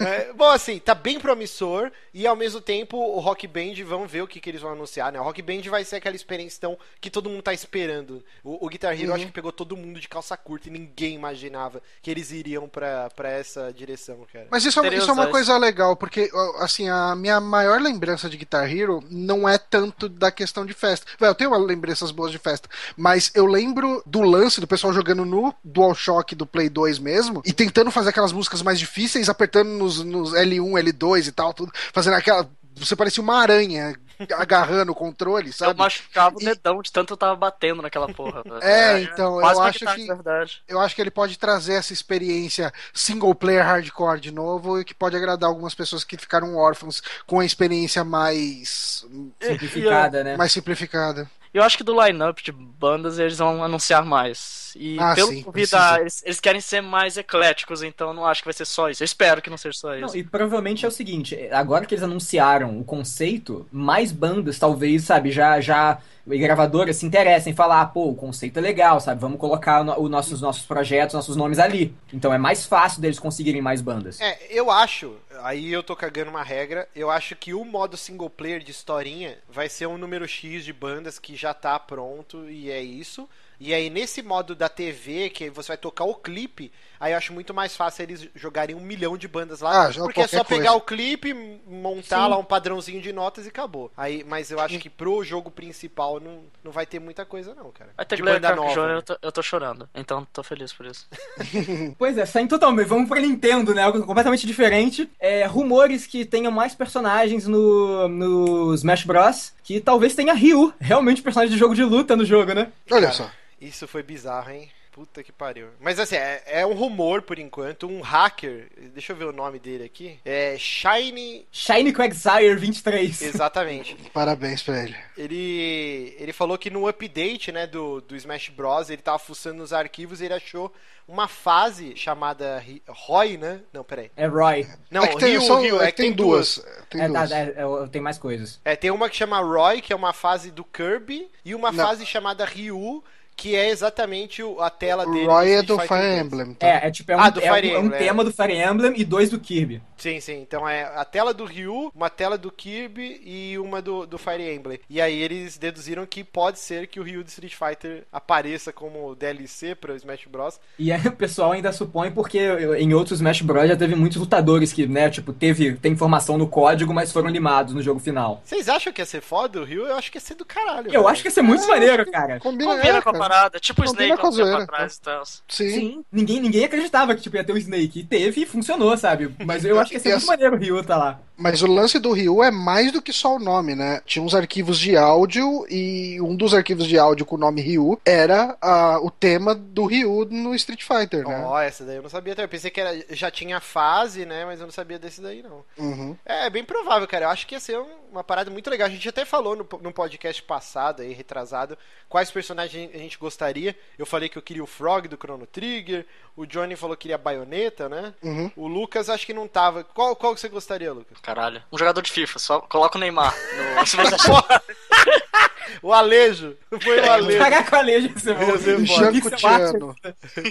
É, bom, assim, tá bem promissor e ao mesmo tempo o Rock Band, vamos ver o que, que eles vão anunciar, né? O Rock Band vai ser aquela experiência então, que todo mundo tá esperando. O, o Guitar Hero Uhum. acho que pegou todo mundo de calça curta e ninguém imaginava que eles iriam pra, pra essa direção, cara. Mas isso, é- isso é uma coisa legal, porque, assim, a minha maior lembrança de Guitar Hero não é tanto da questão de festa. Vai, Eu tenho lembranças boas de festa, mas eu lembro do lance do pessoal jogando no DualShock do Play 2 mesmo, e tentando fazer aquelas músicas mais difíceis, apertando nos, nos L1, L2 e tal, tudo, fazendo aquela. Você parecia uma aranha agarrando o controle, Eu sabe? machucava o E- dedão de tanto eu tava batendo naquela porra. velho. É, então, eu acho guitarra que- de verdade. eu acho que ele pode trazer essa experiência single player hardcore de novo e que pode agradar algumas pessoas que ficaram órfãos com a experiência mais Simplificada, né? mais simplificada. Eu acho que do line-up de bandas eles vão anunciar mais. E Ah, pelo sim, que eu vi, precisa. da- eles, eles querem ser mais ecléticos, então não acho que vai ser só isso. Eu espero que não seja só isso. Não, e provavelmente é o seguinte, agora que eles anunciaram o conceito, mais bandas talvez, sabe, já já e gravadoras se interessem em falar, ah, pô, o conceito é legal, sabe? Vamos colocar o no- os nossos, nossos projetos, nossos nomes ali. Então é mais fácil deles conseguirem mais bandas. É, eu acho, aí eu tô cagando uma regra, eu acho que o modo single player de historinha vai ser um número X de bandas que já tá pronto e é isso. E aí nesse modo da TV, que você vai tocar o clipe, aí eu acho muito mais fácil eles jogarem um milhão de bandas lá. Ah, já porque é só qualquer pegar coisa. o clipe, montar Sim. lá um padrãozinho de notas e acabou. Aí, mas eu acho que pro jogo principal não, não vai ter muita coisa não, cara. Vai ter de banda nova. né? eu, tô, eu tô chorando. Então tô feliz por isso. Pois é, saindo totalmente. Vamos pra Nintendo, né? Algo completamente diferente. É, rumores que tenham mais personagens no, no Smash Bros. Que talvez tenha Ryu, realmente personagem de jogo de luta no jogo, né? Olha Cara, só. Isso foi bizarro, hein? Puta que pariu. Mas assim, é, é um rumor por enquanto. Um hacker, deixa eu ver o nome dele aqui. É Shiny. Shiny Quagsire 23. Exatamente. Parabéns pra ele. Ele, ele falou que no update né, do, do Smash Bros. ele tava fuçando nos arquivos e ele achou uma fase chamada Roy, né? Não, peraí. É Roy. Não, é que tem, Ryu, são- Ryu, é é que tem duas. Tem É, duas. tá, é, é, tem mais coisas. É, tem uma que chama Roy, que é uma fase do Kirby, e uma Não. fase chamada Ryu, que é exatamente o- a tela O dele. Roy é do Fighter Fire 2. Emblem. tá? É, é tipo, é um, Ah, é um- é um Emblem, é. tema do Fire Emblem e dois do Kirby. Sim, sim. Então é a tela do Ryu, uma tela do Kirby e uma do, do Fire Emblem. E aí eles deduziram que pode ser que o Ryu do Street Fighter apareça como DLC para o Smash Bros. E aí o pessoal ainda supõe porque em outros Smash Bros já teve muitos lutadores que, né, tipo, teve tem informação no código, mas foram limados no jogo final. Vocês acham que ia ser foda o Ryu? Eu acho que ia ser do caralho. Eu velho. axa que ia ser muito maneiro, cara. Combina, Combina é, com a cara. Parada. Tipo o Snake um tempo atrás e tal. Sim. Sim, ninguém, ninguém acreditava que tipo, ia ter o Snake. E teve e funcionou, sabe? Mas eu acho que ia ser E muito assim- maneiro o Ryu tá lá. Mas o lance do Ryu é mais do que só o nome, né? Tinha uns arquivos de áudio e um dos arquivos de áudio com o nome Ryu era ah, o tema do Ryu no Street Fighter, né? Ó, essa daí eu não sabia também. Eu pensei que era, já tinha fase, né? Mas eu não sabia desse daí, não. Uhum. É, bem provável, cara. Eu acho que ia ser um- uma parada muito legal. A gente até falou no, no podcast passado, aí, retrasado, quais personagens a gente gostaria. Eu falei que eu queria o Frog do Chrono Trigger. O Johnny falou que queria a baioneta, né? Uhum. O Lucas acho que não tava. Qual, qual que você gostaria, Lucas? Caralho. Um jogador de FIFA, só coloca o Neymar. No... O Alejo. Foi o Alejo. Caraca, o Alejo, você Ia ser vai. foda. Janko Tiano.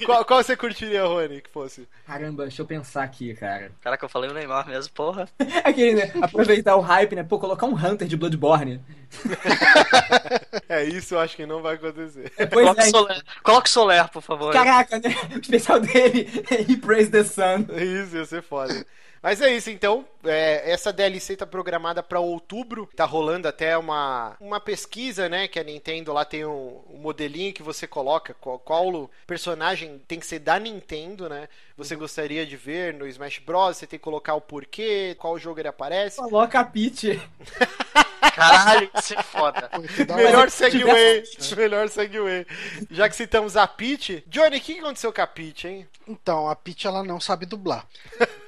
qual, qual você curtiria, Rony, que fosse? Caramba, deixa eu pensar aqui, cara. Caraca, eu falei o Neymar mesmo, porra. Aquele, né? Aproveitar o hype, né? Pô, colocar um Hunter de Bloodborne. É, isso eu acho que não vai acontecer. É, Pois Coloca é, o Soler, coloca o Soler, por favor. Caraca, né? O especial dele, He Praise the Sun. Isso, ia ser foda. Mas é isso, então. é, essa DLC tá programada para outubro. Tá rolando até uma, uma pesquisa, né? Que a Nintendo lá tem um, um modelinho que você coloca qual, qual personagem tem que ser da Nintendo, né? Você gostaria de ver no Smash Bros. Você tem que colocar o porquê, qual jogo ele aparece. Coloca a Peach. Caralho, isso é foda. Melhor segue Melhor segue Já que citamos a Peach. Johnny, o que aconteceu com a Peach, hein? Então, a Peach ela não sabe dublar.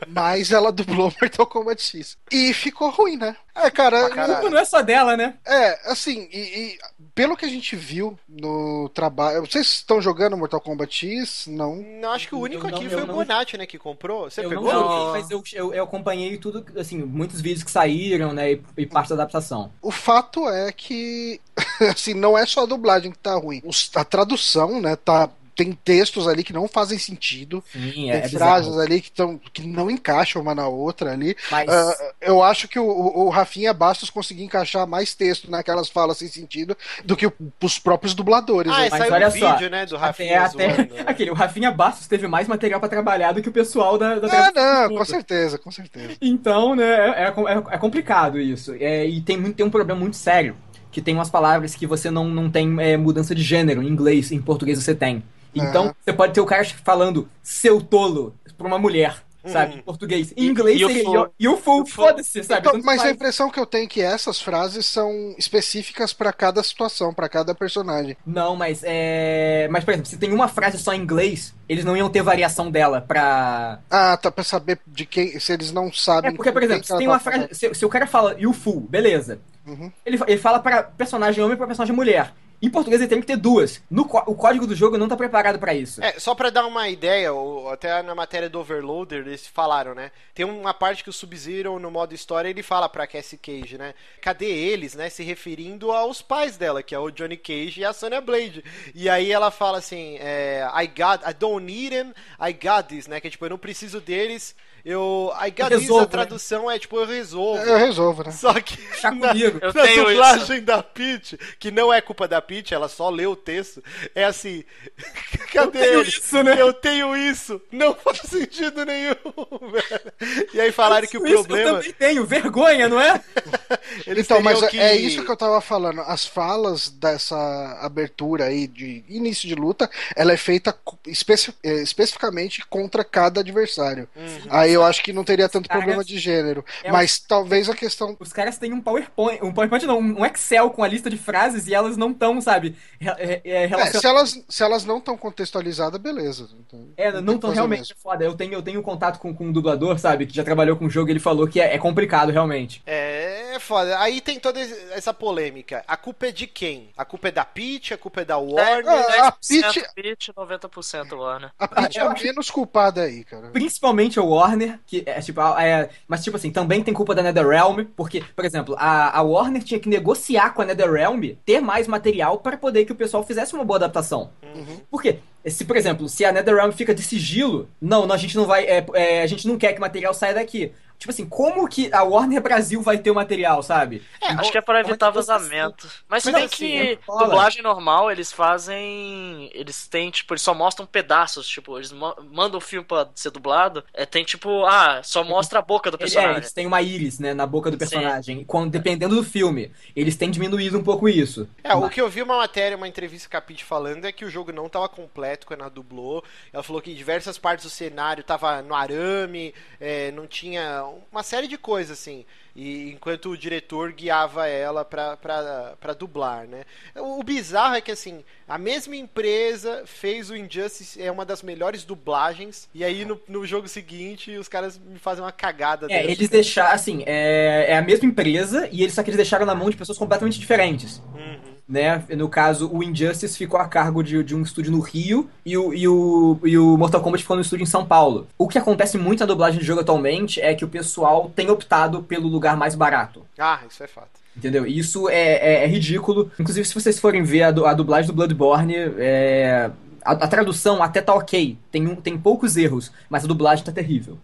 Mas ela dublou Mortal Kombat X. E ficou ruim, né? É, cara, caralho. Não, não é só dela, né? é, assim, e, e pelo que a gente viu no trabalho. Vocês estão jogando Mortal Kombat X? Não. Não, acho que o único Eu não- aqui eu foi o não- Bonatti, né, que comprou. Você eu pegou? não joguei, Não. mas eu, eu, eu acompanhei tudo, assim, muitos vídeos que saíram, né? E, e parte da adaptação. O fato é que, assim, não é só a dublagem que tá ruim. A tradução, né, tá tem textos ali que não fazem sentido. Sim, é, tem é frases bizarro. ali que, tão, que não encaixam uma na outra ali. Mas, Ah, eu acho que o, o Rafinha Bastos conseguiu encaixar mais texto naquelas falas sem sentido do que o- os próprios dubladores. Ah, né? é, mas olha um só, vídeo, né, do até, Rafinha até zoando, né? aquele, o Rafinha Bastos teve mais material pra trabalhar do que o pessoal da, da Ah, não, com certeza, com certeza. Então, né, é, é- é complicado isso. É, e tem, muito, tem um problema muito sério, que tem umas palavras que você não, não tem é, mudança de gênero em inglês, em português você tem. Então, Aham. você pode ter o cara falando seu tolo pra uma mulher, sabe, Hum. em português. Em E- inglês e o seria full. full. foda-se, sabe? Então, mas a faz. impressão que eu tenho é que essas frases são específicas pra cada situação, pra cada personagem. Não, mas é. Mas, por exemplo, se tem uma frase só em inglês, eles não iam ter variação dela pra. Ah, tá pra saber de quem, se eles não sabem. É porque, por exemplo, que se tem tá uma frase. Se, se o cara fala you fool, beleza. Uhum. Ele, ele fala pra personagem homem e pra personagem mulher. Em português ele tem que ter duas. No, o código do jogo não tá preparado pra isso. É, só pra dar uma ideia, até na matéria do Overloader eles falaram, né? Tem uma parte que o Sub-Zero no modo história ele fala pra Cassie Cage, né? Cadê eles, né? Se referindo aos pais dela, que é o Johnny Cage e a Sonya Blade. E aí ela fala assim: é, I got, I don't need them, I got this, né? Que é tipo, eu não preciso deles, eu. I got Eu this, resolvo, a né? tradução é tipo, eu resolvo. Eu resolvo, né? Só que Chá na, comigo. Eu na tenho dublagem da Peach, que não é culpa da Peach, ela só leu o texto, é assim, cadê tenho ele? isso, né? Eu tenho isso, não faz sentido nenhum, velho. E aí falaram que o Isso problema, eu também tenho, vergonha, não é? eles Então, mas teriam é isso que eu tava falando. As falas dessa abertura aí de início de luta, ela é feita especi- eh, especificamente contra cada adversário. Uhum. Aí eu acho que não teria tanto caras- problema de gênero. É mas talvez a questão. Os caras têm um PowerPoint, um PowerPoint não, um Excel com a lista de frases e elas não estão, sabe, re- é, é, É, relacionadas. se elas, se elas não estão contextualizadas, beleza. Então, É, não que tão fazer realmente mesmo. foda. Eu tenho, eu tenho contato com, com um dublador, sabe, que já trabalhou com o jogo e ele falou que é, é complicado, realmente. É, é foda. Aí tem toda essa polêmica. A culpa é de quem? A culpa é da Peach? A culpa é da Warner? Ah, a 10% Peach- Peach, 90% Warner. A Peach é a menos culpada aí, cara. Principalmente o Warner, que é tipo, é, mas tipo assim, também tem culpa da NetherRealm, porque, por exemplo, a, a Warner tinha que negociar com a NetherRealm ter mais material para poder que o pessoal fizesse uma boa adaptação. Uhum. Por quê? Se, por exemplo, se a NetherRealm fica de sigilo, não, não, a gente não vai, é, é, a gente não quer que o material saia daqui. Tipo assim, como que a Warner Brasil vai ter o material, sabe? Acho que é para evitar é você- vazamento. Mas se Mas bem assim, que dublagem normal, eles fazem. Eles têm, tipo, eles só mostram pedaços. Tipo, eles ma- mandam o filme pra ser dublado. É, tem tipo, ah, só mostra a boca do Ele- é, personagem. eles têm uma íris, né, na boca do Sim. personagem. Quando, dependendo do filme, eles têm diminuído um pouco isso. É, o que eu vi uma matéria, uma entrevista com a Peach falando é que o jogo não tava completo quando ela dublou. Ela falou que em diversas partes do cenário tava no arame, é, não tinha uma série de coisas assim. E enquanto o diretor guiava ela pra, pra, pra dublar, né? O, o bizarro é que assim, a mesma empresa fez o Injustice, é uma das melhores dublagens, e aí no, no jogo seguinte os caras me fazem uma cagada É, eles deixaram, assim, é, é a mesma empresa e eles só que eles deixaram na mão de pessoas completamente diferentes. Uhum. Né? No caso, o Injustice ficou a cargo de, de um estúdio no Rio e o, e, o, e o Mortal Kombat ficou no estúdio em São Paulo. O que acontece muito na dublagem de jogo atualmente é que o pessoal tem optado pelo lugar mais barato. Ah, isso é fato. Entendeu? Isso é, é- é ridículo. Inclusive, se vocês forem ver a, du- a dublagem do Bloodborne, é, a, a tradução até tá ok. Tem, um- tem poucos erros, mas a dublagem tá terrível.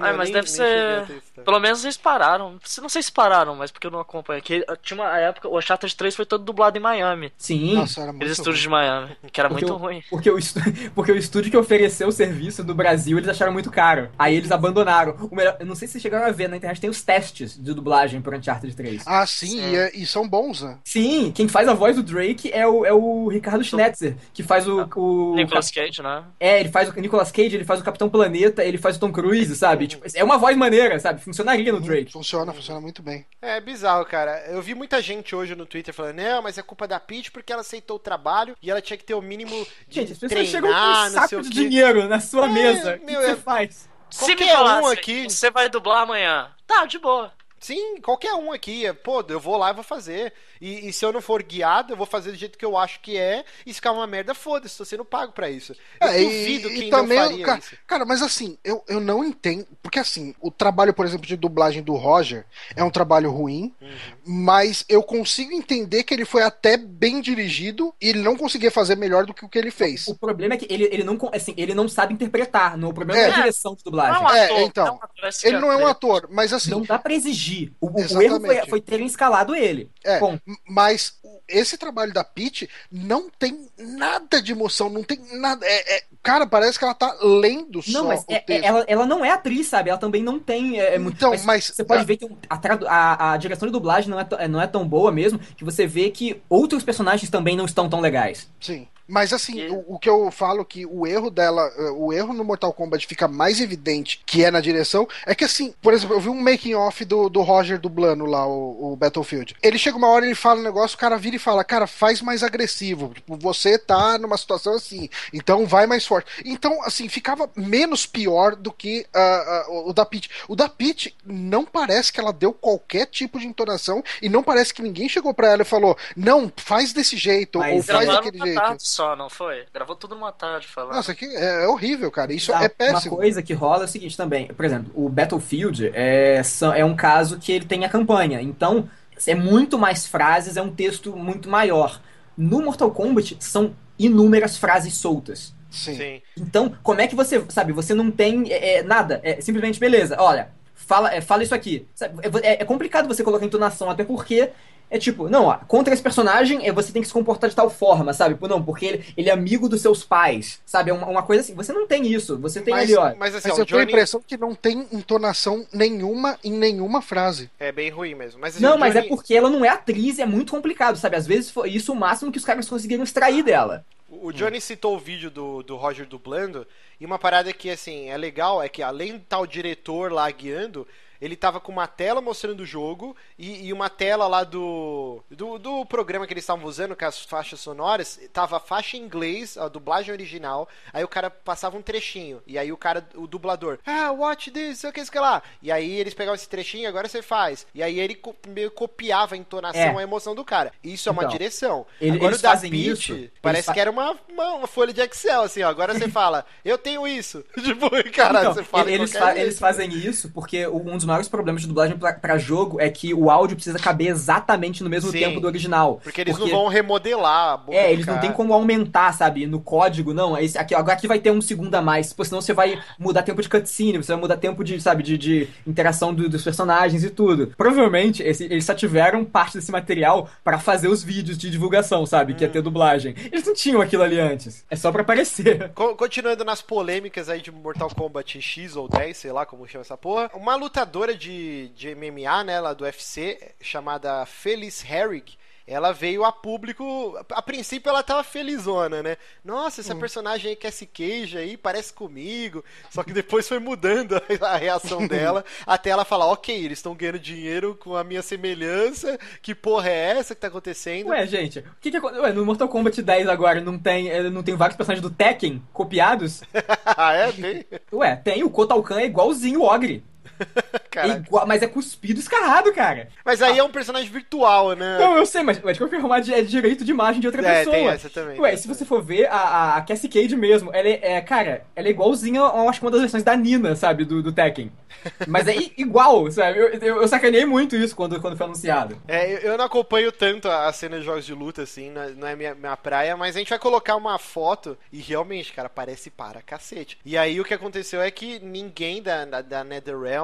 Ah, mas nem- deve nem ser-. Pelo menos eles pararam. Se- Não sei se pararam, mas porque eu não acompanho. Que tinha uma época, o Uncharted 3 foi todo dublado em Miami. Sim. Nossa, era muito estúdios de Miami. Que era Porque muito o- ruim. Porque o, porque o estúdio que ofereceu o serviço do Brasil, eles acharam muito caro. Aí eles abandonaram. O melhor, eu não sei se vocês chegaram a ver, na internet tem os testes de dublagem pro Uncharted 3. Ah, sim, Sim. E, é- e são bons, né? Sim, quem faz a voz do Drake é o, é o Ricardo Schnetzer, que faz o... o Nicolas Cage, né? É, ele faz o Nicolas Cage, ele faz o Capitão Planeta, ele faz o Tom Cruise, sabe? Tipo, é uma voz maneira, sabe? Funcionaria no Drake. Funciona, funciona muito bem. É bizarro, cara. Eu vi muita gente hoje no Twitter falando, não, mas é culpa da Peach porque ela aceitou o trabalho e ela tinha que ter o mínimo de Gente, as pessoas chegam com treinar, um saco de dinheiro na sua É, mesa. O que meu, você é- faz? Se me Qualquer um falasse, aqui- você vai dublar amanhã. Tá, de boa. Sim, qualquer um aqui. Pô, eu vou lá e vou fazer. E, e se eu não for guiado, eu vou fazer do jeito que eu acho que é. E se ficar uma merda, foda-se, tô sendo pago pra isso. Eu É, e- duvido e quem também, não faria cara, isso. cara, mas assim, eu, eu não entendo. Porque assim, o trabalho, por exemplo, de dublagem do Roger é um trabalho ruim, Uhum. mas eu consigo entender que ele foi até bem dirigido e ele não conseguia fazer melhor do que o que ele fez. O problema é que ele, ele, não, assim, ele não sabe interpretar. No, o problema É. é a direção de Não dublagem. é um É, ator, então, não é um ator, que Ele é não é a um ator, mas assim, Não dá pra exigir. O, o- erro foi, foi terem escalado ele. É, Bom, mas esse trabalho da Peach não tem nada de emoção, não tem nada. É, é- cara, parece que ela tá lendo não, só mas o é- é- texto. ela, ela não é atriz, sabe? Ela também não tem. é, é muito- Então, mas- Você pode ver que a, a- a direção de dublagem não é, é- não é tão boa mesmo, que você vê que outros personagens também não estão tão legais. Sim. Mas assim, E- o, o que eu falo que o erro dela, eh, o erro no Mortal Kombat fica mais evidente que é na direção, é que assim, por exemplo, eu vi um making off do, do Roger dublando lá o, o Battlefield. Ele chega uma hora, ele fala um negócio, o cara vira e fala, cara, faz mais agressivo. Tipo, você tá numa situação assim, então vai mais forte. Então, assim, ficava menos pior do que ah, ah, o- da Peach. O da Peach não parece que ela deu qualquer tipo de entonação e não parece que ninguém chegou pra ela e falou, não, faz desse jeito, Mas ou faz daquele numa jeito. tarde só, não foi? Gravou tudo numa tarde falando. Nossa, que é, é horrível, cara. Isso Tá, é péssimo. Uma coisa que rola é o seguinte também. Por exemplo, o Battlefield é, é um caso que ele tem a campanha. Então, é muito mais frases, é um texto muito maior. No Mortal Kombat, são inúmeras frases soltas. Sim. Sim. Então, como é que você, sabe, você não tem é, é, nada, é simplesmente beleza, olha, fala, é, fala isso aqui. Sabe, é, é complicado você colocar entonação, até porque é tipo, não, ó, contra esse personagem é, você tem que se comportar de tal forma, sabe? Não, porque ele, ele é amigo dos seus pais, sabe? É uma, uma coisa assim, você não tem isso, você tem Mas- ali, ó. Mas assim, Mas ó, eu o tenho a Johnny impressão que não tem entonação nenhuma em nenhuma frase. é bem ruim mesmo. Mas, assim, Não, o mas é Johnny- porque ela não é atriz e é muito complicado, sabe? Às vezes foi isso o máximo que os caras conseguiram extrair dela. O Johnny citou o vídeo do, do Roger dublando, e uma parada que, assim, é legal é que além de estar o diretor lá guiando, ele tava com uma tela mostrando o jogo e, e uma tela lá do, do, do programa que eles estavam usando, com as faixas sonoras, tava a faixa em inglês, a dublagem original, aí o cara passava um trechinho, e aí o cara, o dublador, ah, watch this, o que, sei o que lá. E aí eles pegavam esse trechinho, agora você faz. E aí ele co- meio copiava a entonação, É. a emoção do cara. Isso é uma Então, direção. ele- agora eles o da Peach, isso, parece que era uma, uma, uma folha de Excel, assim, ó. Agora você fala, eu tenho isso. tipo, cara, Então, você fala eles, fa- jeito. eles fazem isso porque um dos maiores problemas de dublagem pra, pra jogo é que o áudio precisa caber exatamente no mesmo Sim. tempo do original. Porque eles não vão remodelar a boca É, eles não cara. tem como aumentar, sabe, no código, não. Esse, aqui, agora aqui vai ter um segundo a mais, pô, senão você vai mudar tempo de cutscene, você vai mudar tempo de, sabe, de, de interação do- dos personagens e tudo. Provavelmente, esse- eles só tiveram parte desse material pra fazer os vídeos de divulgação, sabe, que ia Hum. ter dublagem. Eles não tinham aquilo ali antes. É só pra aparecer. Co- Continuando nas polêmicas aí de Mortal Kombat X ou 10, sei lá como chama essa porra. Uma lutadora de, de MMA, né, lá do UFC, chamada Felice Herrick, ela veio a público. A princípio ela tava felizona, né? Nossa, essa personagem aí que é esse queijo aí parece comigo. Só que depois foi mudando a, reação dela, até ela falar: ok, eles estão ganhando dinheiro com a minha semelhança. Que porra é essa que tá acontecendo? Ué, gente, o que que aconteceu? Ué, no Mortal Kombat 10 agora não tem, não tem vários personagens do Tekken copiados? ah, é? Tem? Ué, tem, o Kotal Kahn é igualzinho o Ogre. Igual, mas é cuspido escarrado, cara. Mas aí é um personagem virtual, né? Não, eu sei, mas, mas de qualquer forma é direito de imagem de outra É, pessoa. tem essa também. Ué, se você for ver, a, a, a Cassie Cage mesmo, ela é, é, cara, ela é igualzinha, eu acho que uma das versões da Nina, sabe, do, do Tekken. Mas é igual, sabe? Eu, eu, eu sacaneei muito isso quando, quando foi anunciado. É, eu- não acompanho tanto a a cena de jogos de luta, assim, não é- não é minha, minha praia, mas a gente vai colocar uma foto e realmente, cara, parece para cacete. E aí o que aconteceu é que ninguém da, da, da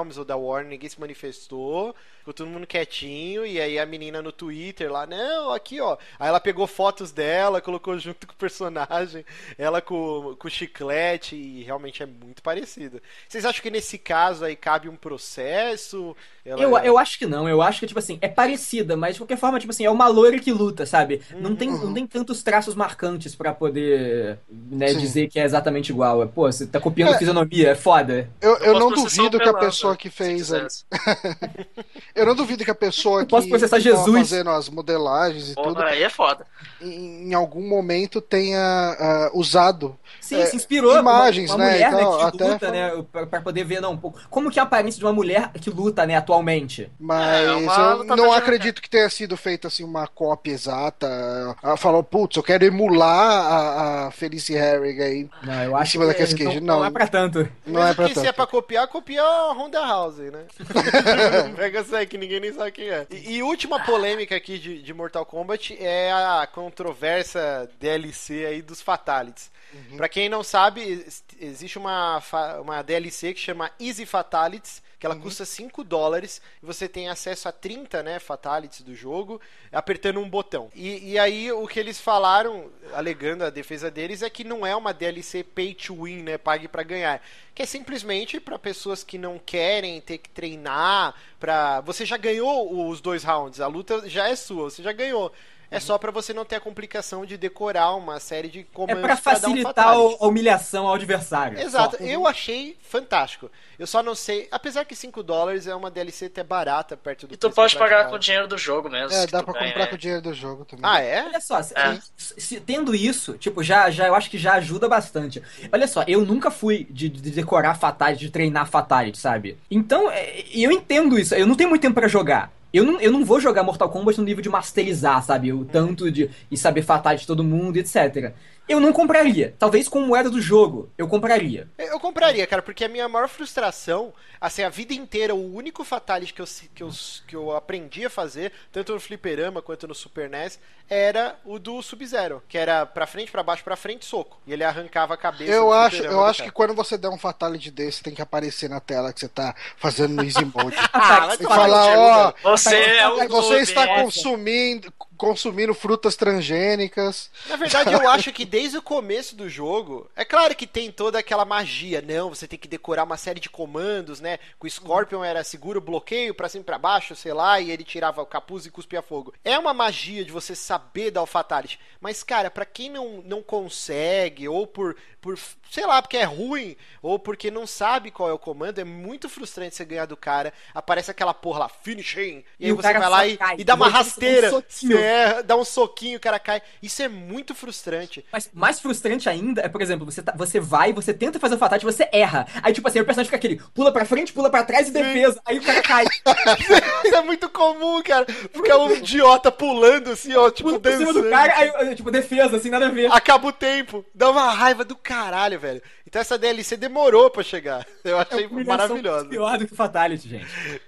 NetherRealms ou da Warner, ninguém se manifestou, ficou todo mundo quietinho, e aí a menina no Twitter lá, não, aqui ó. Aí ela pegou fotos dela, colocou junto com o personagem, ela com, com o chiclete, e realmente é muito parecido. Vocês acham que nesse caso aí cabe um processo? Ela- Eu, eu acho que não, eu acho que, tipo assim, é parecida, mas de qualquer forma, tipo assim, é uma loira que luta, sabe? Não tem, não tem tantos traços marcantes pra poder, né, Sim. dizer que é exatamente igual. Pô, você tá copiando É. fisionomia, é foda. Eu, eu posso não duvido que a pessoa que fez. Eu não duvido que a pessoa Eu que posso processar que Jesus. fazendo as modelagens e tudo, Porra, aí é foda. em, em algum momento tenha ah, usado. Sim, É, se inspirou imagens, uma, uma né, mulher e tal, né, que até luta, né, pra, pra poder ver não, um pouco como que é a aparência de uma mulher que luta, né, atualmente. Mas É, uma eu lutadora não de acredito que tenha sido feita assim uma cópia exata. Ela falou, putz, eu quero emular a, a Felice Harrig aí. Não, eu acho cima da que Cassie Cage, não, não não. é pra tanto. Não Mesmo é pra que se é tanto. pra copiar, copia a Honda House, né? Pega essa aí que ninguém nem sabe quem é. E, e última polêmica aqui de, de Mortal Kombat é a controversa DLC aí dos Fatalities. Pra quem não sabe, ex- existe uma, uma DLC que chama Easy Fatalities, que ela custa 5 dólares e você tem acesso a 30 né, Fatalities do jogo apertando um botão. E, e aí o que eles falaram, alegando a defesa deles, é que não é uma DLC pay to win, né, pague pra ganhar. Que é simplesmente pra pessoas que não querem ter que treinar, pra... Você já ganhou os dois rounds, a luta já é sua, você já ganhou. É só pra você não ter a complicação de decorar uma série de É comandos dar um facilitar o- a humilhação ao adversário. Exato, Só. eu achei fantástico. Eu só não sei, apesar que 5 dólares é uma DLC até barata perto do E tu preço pode pagar com o dinheiro do jogo mesmo. É, dá pra ganha. comprar com o dinheiro do jogo também. Ah, é? Olha só, se- É. se- tendo isso, tipo, já, já eu acho que já ajuda bastante. Olha só, eu nunca fui de, de decorar fatality, de treinar fatality, sabe? Então, é, eu entendo isso. Eu não tenho muito tempo pra jogar. Eu não, eu não vou jogar Mortal Kombat no nível de masterizar, sabe? O tanto de e saber fatality de todo mundo, etc. Eu não compraria. Talvez com moeda do jogo, eu compraria. Eu compraria, cara, porque a minha maior frustração, assim, a vida inteira, o único fatality que eu, que eu, que eu aprendi a fazer, tanto no fliperama quanto no Super NES, era o do Sub-Zero, que era pra frente, pra baixo, pra frente, soco. E ele arrancava a cabeça Eu do acho, eu acho que quando você der um fatality desse, tem que aparecer na tela que você tá fazendo no Easy Mode. Ah, Tem que falar, ó, cara. Você é o você está consumindo, consumindo frutas transgênicas. Na verdade, eu acho que desde o começo do jogo, é claro que tem toda aquela magia, não, você tem que decorar uma série de comandos, né? Que o Scorpion era seguro bloqueio pra cima e pra baixo, sei lá, e ele tirava o capuz e cuspia fogo. É uma magia de você saber dar o fatality, mas cara, pra quem não, não consegue ou por por sei lá, porque é ruim ou porque não sabe qual é o comando, é muito frustrante você ganhar do cara. Aparece aquela porra lá, finishing, e, E aí você vai lá e, e dá uma um rasteira, você erra, dá um soquinho, o cara cai. Isso é muito frustrante. Mas mais frustrante ainda é, por exemplo, você, tá- você vai, você tenta fazer o fatality, você erra. Aí, tipo assim, o personagem fica aquele, pula pra frente, pula pra trás e defesa. Aí o cara cai. Isso é muito comum, cara. Fica um idiota pulando assim, ó, tipo, Pula por cima dançando. do cara, aí, tipo, defesa, assim, nada a ver. Acaba o tempo. Dá uma raiva do caralho, velho. Então essa DLC demorou pra chegar. Eu achei Humilhação maravilhosa. Pior do que o Fatality, gente.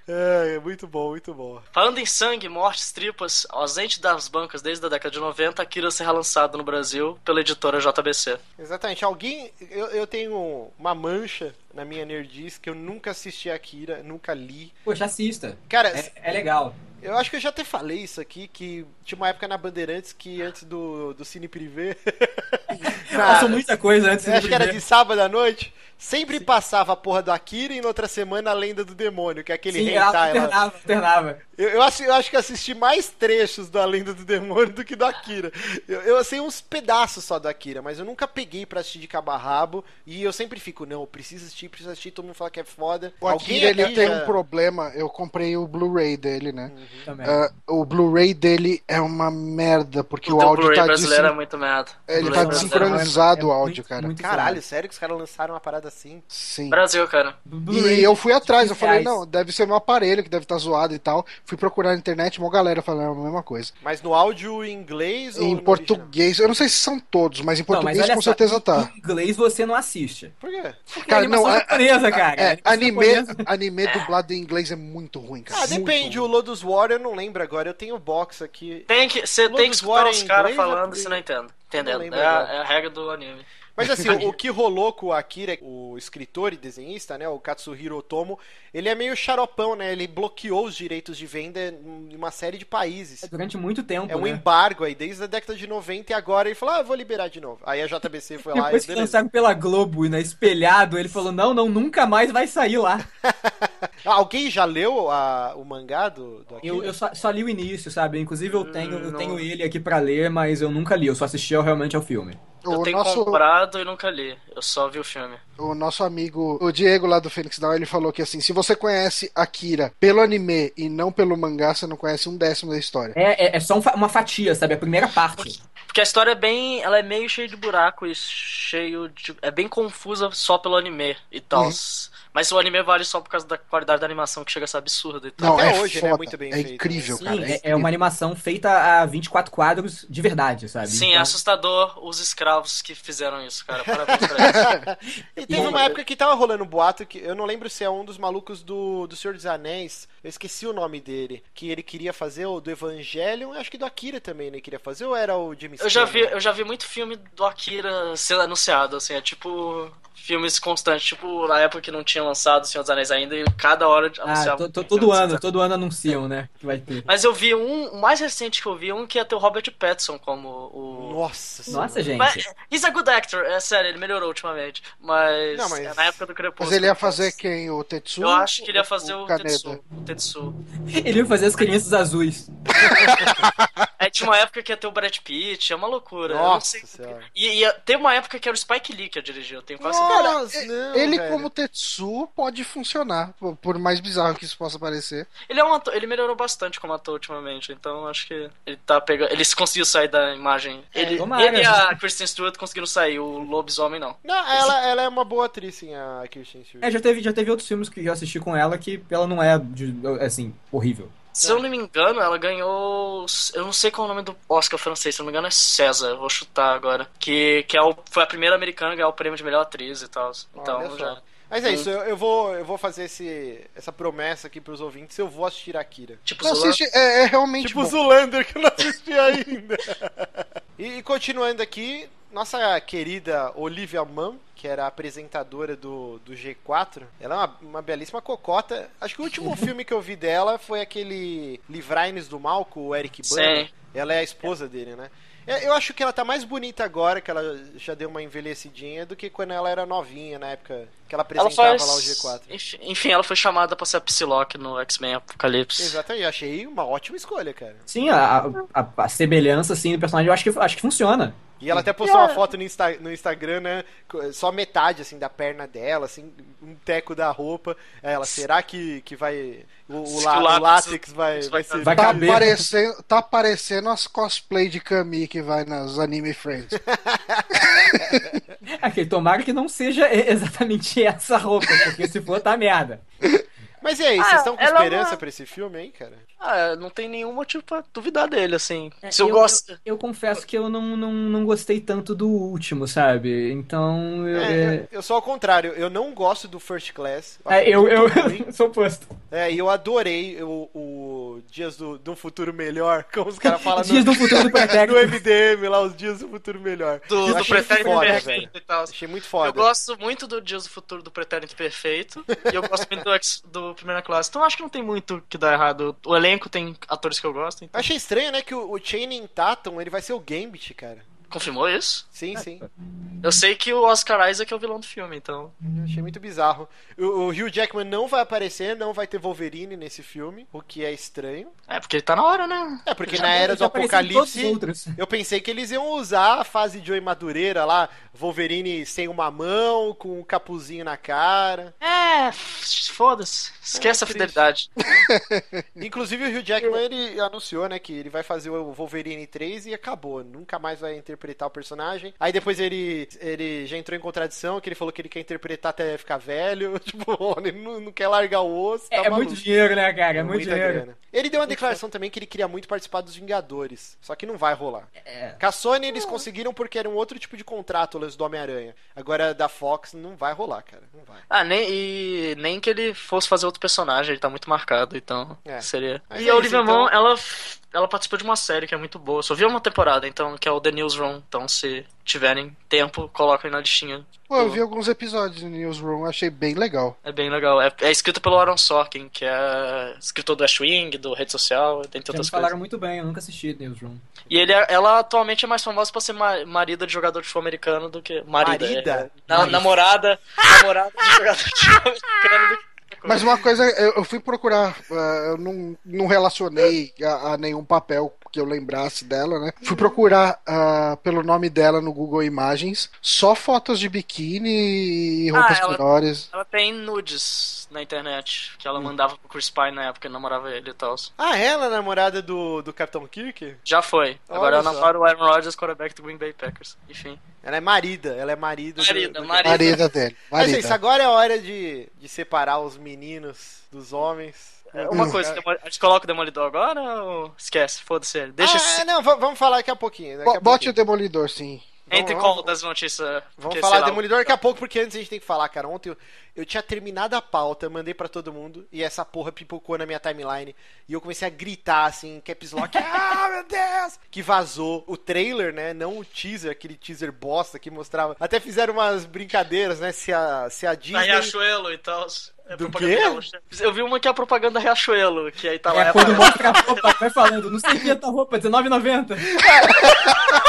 É, é muito bom, muito bom. Falando em sangue, mortes, tripas, ausente das bancas desde a década de 90, Akira será lançado no Brasil pela editora JBC. Exatamente. Alguém. Eu, eu tenho uma mancha na minha nerdice que eu nunca assisti a Akira, nunca li. Poxa, assista. Cara, É, é legal. Eu acho que eu já até falei isso aqui, que tinha uma época na Bandeirantes que antes do, do Cine Privé. Passou muita coisa antes do acho que era de sábado à noite. Sempre passava a porra do Akira e na outra semana a lenda do demônio, que é aquele Sim, hentai lá. alternava, alternava. Eu, eu, acho, eu acho que assisti mais trechos da lenda do demônio do que do Akira. Eu, eu sei uns pedaços só do Akira, mas eu nunca peguei pra assistir de cabo a rabo. E eu sempre fico, não, eu preciso assistir, preciso assistir, todo mundo fala que é foda. O Akira, ele aqui tem já- um problema. Eu comprei o Blu-ray dele, né? Também. Ah, o Blu-ray dele é uma merda, porque o, o áudio tá, brasileiro é muito merda. ele tá brasileiro é desincronizado o áudio, cara. muito Caralho, sério que os caras lançaram uma parada assim? Sim. Brasil, cara. E eu fui atrás, eu falei, não, deve ser meu aparelho que deve estar zoado e tal. Fui procurar na internet, uma galera falando a mesma coisa. Mas no áudio em inglês ou Em no português, eu não sei se são todos, mas em Não, mas português com só, certeza em- tá. Em inglês você não assiste. original? Por quê? Porque Cara, é não, é- japonesa, cara. É, anime, japonesa. anime dublado em inglês é muito ruim, cara. Ah, Muito depende. O ruim. Lotus War eu não lembro agora. Eu tenho o box aqui. Tem que, você tem que escutar War os em caras falando, você não entende. Entendendo? É a, é a regra do anime. Mas assim, o, o que rolou com o Akira, o escritor e desenhista, né, o Katsuhiro Otomo, ele é meio xaropão, né? Ele bloqueou os direitos de venda em uma série de países. É durante muito tempo, É um né? embargo aí, desde a década de 90 e agora ele falou, ah, eu vou liberar de novo. Aí a JBC foi lá Depois e que beleza. lançaram pela Globo, né, espelhado, ele falou, não, não, nunca mais vai sair lá. Alguém já leu a- o mangá do, do Akira? Eu, eu só, só li o início, sabe? Inclusive eu tenho, eu Não. tenho ele aqui pra ler, mas eu nunca li. Eu só assisti realmente ao filme. Eu O tenho nosso, comprado e nunca li. Eu só vi o filme. o nosso amigo, o Diego lá do Phoenix Down, ele falou que assim, se você conhece Akira pelo anime e não pelo mangá, você não conhece um décimo da história. É, é, é só um fa- uma fatia, sabe? A primeira parte. Porque a história é bem. Ela é meio cheia de buraco e cheio de. É bem confusa só pelo anime e tal. Uhum. Mas o anime vale só por causa da qualidade da animação que chega a ser absurda e tal. Não, Até é hoje, né? foda, Muito bem é feito, incrível, Sim, cara. é, é incrível. uma animação feita a 24 quadros de verdade, sabe? Sim, é Então- assustador os escravos que fizeram isso, cara. Parabéns pra eles. E teve uma época que tava rolando um boato que eu não lembro se é um dos malucos do, do Senhor dos Anéis. Eu esqueci o nome dele. Que ele queria fazer o do Evangelion. Acho que do Akira também ele queria fazer. Ou era o James Eu já vi, eu já vi muito filme do Akira ser anunciado, assim, é tipo filmes constantes, tipo na época que não tinha lançado o Senhor dos Anéis ainda, e cada hora Ah, anunciava. to- to- um todo ano, de- todo ano anunciam, né? Que vai ter. Mas eu vi um, o mais recente que eu vi, um que ia ter o Robert Pattinson como o. Nossa senhora. Nossa, gente. Mas, he's a good actor, é sério, ele melhorou ultimamente. Mas, Não, mas- é na época do Crepúsculo. Mas ele ia fazer quem? O Tetsu? Eu acho que ele ia fazer o, Kaneda? Tetsu. Tetsu. Ele ia fazer as crianças azuis. Tinha uma época que ia ter o Brad Pitt, é uma loucura. eu não Nossa. E ia ter uma época que era o Spike Lee que ia dirigir, eu tenho quase Nossa, não, Ele velho. como Tetsu pode funcionar, por- mais bizarro que isso possa parecer. Ele é um ator, ele melhorou bastante como ator ultimamente, então acho que ele tá pegando. Ele conseguiu sair da imagem. Ele, tomara. ele e a Kristen Stewart conseguiram sair, o lobisomem não. Não, ela, ela é uma boa atriz, sim, a Kirsten Stewart. É, já teve, já teve outros filmes que eu assisti com ela que ela não é, de- assim, horrível. Se eu não me engano, ela ganhou. Eu não sei qual é o nome do Oscar francês, se eu não me engano é César, vou chutar agora. Que, que é o, foi a primeira americana a ganhar o prêmio de melhor atriz e tal. Então já. Mas é isso, eu, eu vou, eu vou fazer esse, essa promessa aqui pros ouvintes, eu vou assistir Akira. Tipo, Não, assiste, é, é realmente Tipo bom. Zulander, que eu não assisti ainda. e, e continuando aqui, nossa querida Olivia Munn, que era a apresentadora do, do G4, ela é uma, uma belíssima cocota. Acho que o último filme que eu vi dela foi aquele Livraines do Mal, com o Eric Bana. Ela é a esposa dele, né? Eu eu acho que ela tá mais bonita agora, que ela já deu uma envelhecidinha, do que quando ela era novinha, na época que ela Ela apresentava faz... lá o G4. Enfim, enfim, ela foi chamada pra ser a Psylocke no X-Men Apocalipse. Exatamente, eu achei uma ótima escolha, cara. Sim, a, a, a semelhança, assim, do personagem eu acho que, acho que funciona. E ela até postou uma foto no, Insta- no Instagram, né? Só metade, assim, da perna dela, assim, um teco da roupa. Aí Ela, será que, que vai. O, o, lá- o o látex- vai, vai ser. Vai Tá caber. parecendo, tá parecendo as cosplay de Kami que vai nas Anime Friends. Aqui, tomara que não seja exatamente essa roupa, porque se for, tá merda. Mas e aí, vocês Ah, estão com ela é esperança uma- pra esse filme aí, cara? Ah, não tem nenhum motivo pra duvidar dele, assim. É, Se eu, gosto. Eu, eu confesso que eu não, não, não gostei tanto do último, sabe? Então. Eu, É, é, eu, eu sou ao contrário, eu não gosto do First Class. é, eu, eu sou oposto. É, e eu adorei o, o Dias do, um Futuro Melhor, como os caras falam Dias no, do futuro do no pretérito. MDM lá, os Dias do Futuro Melhor. Do, Eu do Pretérito foda, Perfeito e tal. Achei muito foda. Eu gosto muito do Dias do Futuro do Pretérito Perfeito. e eu gosto muito do, do Primeira Classe. Então acho que não tem muito que dar errado. O elenco tem atores que eu gosto. Então... Achei estranho, né, que o, o Channing Tatum, ele vai ser o Gambit, cara. Confirmou isso? Sim, sim. Eu sei que o Oscar Isaac é o vilão do filme, então. Eu Achei muito bizarro. O, o Hugh Jackman não vai aparecer, não vai ter Wolverine nesse filme, o que é estranho. É, porque ele tá na hora, né? É, porque Já- na era do Apocalipse, eu pensei que eles iam usar a fase de Oi Madureira lá, Wolverine sem uma mão, com um capuzinho na cara. É, foda-se. Esquece É, a fidelidade. Inclusive o Hugh Jackman ele anunciou, né, que ele vai fazer o Wolverine 3 e acabou, nunca mais vai interpretar o personagem. Aí depois ele ele já entrou em contradição, que ele falou que ele quer interpretar até ficar velho, tipo, ele não, não quer largar o osso, tá É, é muito dinheiro, né, cara? É muito Muita dinheiro. grana. Ele deu uma declaração também que ele queria muito participar dos Vingadores. Só que não vai rolar. É. Com a Sony eles conseguiram porque era um outro tipo de contrato, o lance do Homem-Aranha. Agora da Fox não vai rolar, cara. Não vai. Ah, nem, e nem que ele fosse fazer outro personagem, ele tá muito marcado, então É. seria. Mas e é a isso, Olivia então. Munn, ela, ela participou de uma série que é muito boa. Só vi uma temporada, então, que é o The Newsroom. Então, se tiverem tempo, coloquem na listinha. Pô, eu vi alguns episódios do Newsroom, achei bem legal. É bem legal. É, é escrito pelo Aaron Sorkin, que é escritor do Ashwing, do Rede Social, Já me outras falaram coisas. muito bem, eu nunca assisti Newsroom. E ele, é- ela atualmente é mais famosa por ser ma- marida de jogador de futebol americano do que. Marida. Marida? é. Na- namorada. namorada de jogador de futebol americano do que Mas uma coisa, eu, fui procurar, uh, eu não, não relacionei a, a, nenhum papel que eu lembrasse dela, né? Fui procurar uh, pelo nome dela no Google Imagens, só fotos de biquíni e roupas ah, ela, menores. Ela tem nudes na internet, que ela mandava pro Chris Pine na época, namorava ele e tal. Ah, ela é namorada do, do Capitão Kirk? Já foi. Agora ela namora o Aaron Rodgers, quarterback do Green Bay Packers. Enfim. Ela é marida, ela é marida. Marida, do... marida. marida dele. Marida. Mas isso, agora é a hora de, de separar os meninos dos homens. É, uma coisa, a gente coloca o Demolidor agora ou esquece? Foda-se ele. Deixa ah, não, vamos falar daqui a pouquinho. Daqui a Bote pouquinho. o Demolidor, sim. Entre qual das notícias? Vamos falar Demolidor daqui a pouco, porque antes a gente tem que falar, cara. Ontem eu, eu tinha terminado a pauta, mandei para todo mundo, e essa porra pipocou na minha timeline. E eu comecei a gritar, assim, caps lock, ah, meu Deus! Que vazou o trailer, né? Não o teaser, aquele teaser bosta que mostrava. Até fizeram umas brincadeiras, né? Se a, se a Disney. Na Riachuelo e tal. É Do quê? Eu vi uma que é a propaganda Riachuelo, que aí tá lá. É, quando mostra a roupa, vai falando, não sei que é tua roupa, R$19,90.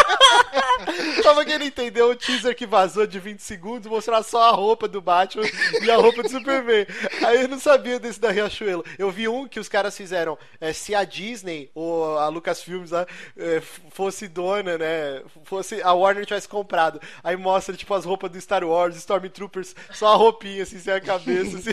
Pra quem não entendeu, o teaser que vazou de 20 segundos mostrar só a roupa do Batman e a roupa do Superman. Aí eu não sabia desse da Riachuelo. Eu vi um que os caras fizeram, é, se a Disney ou a Lucasfilmes lá, é, fosse dona, né, fosse a Warner tivesse comprado. Aí mostra, tipo, as roupas do Star Wars, Stormtroopers, só a roupinha, assim, sem a cabeça, assim.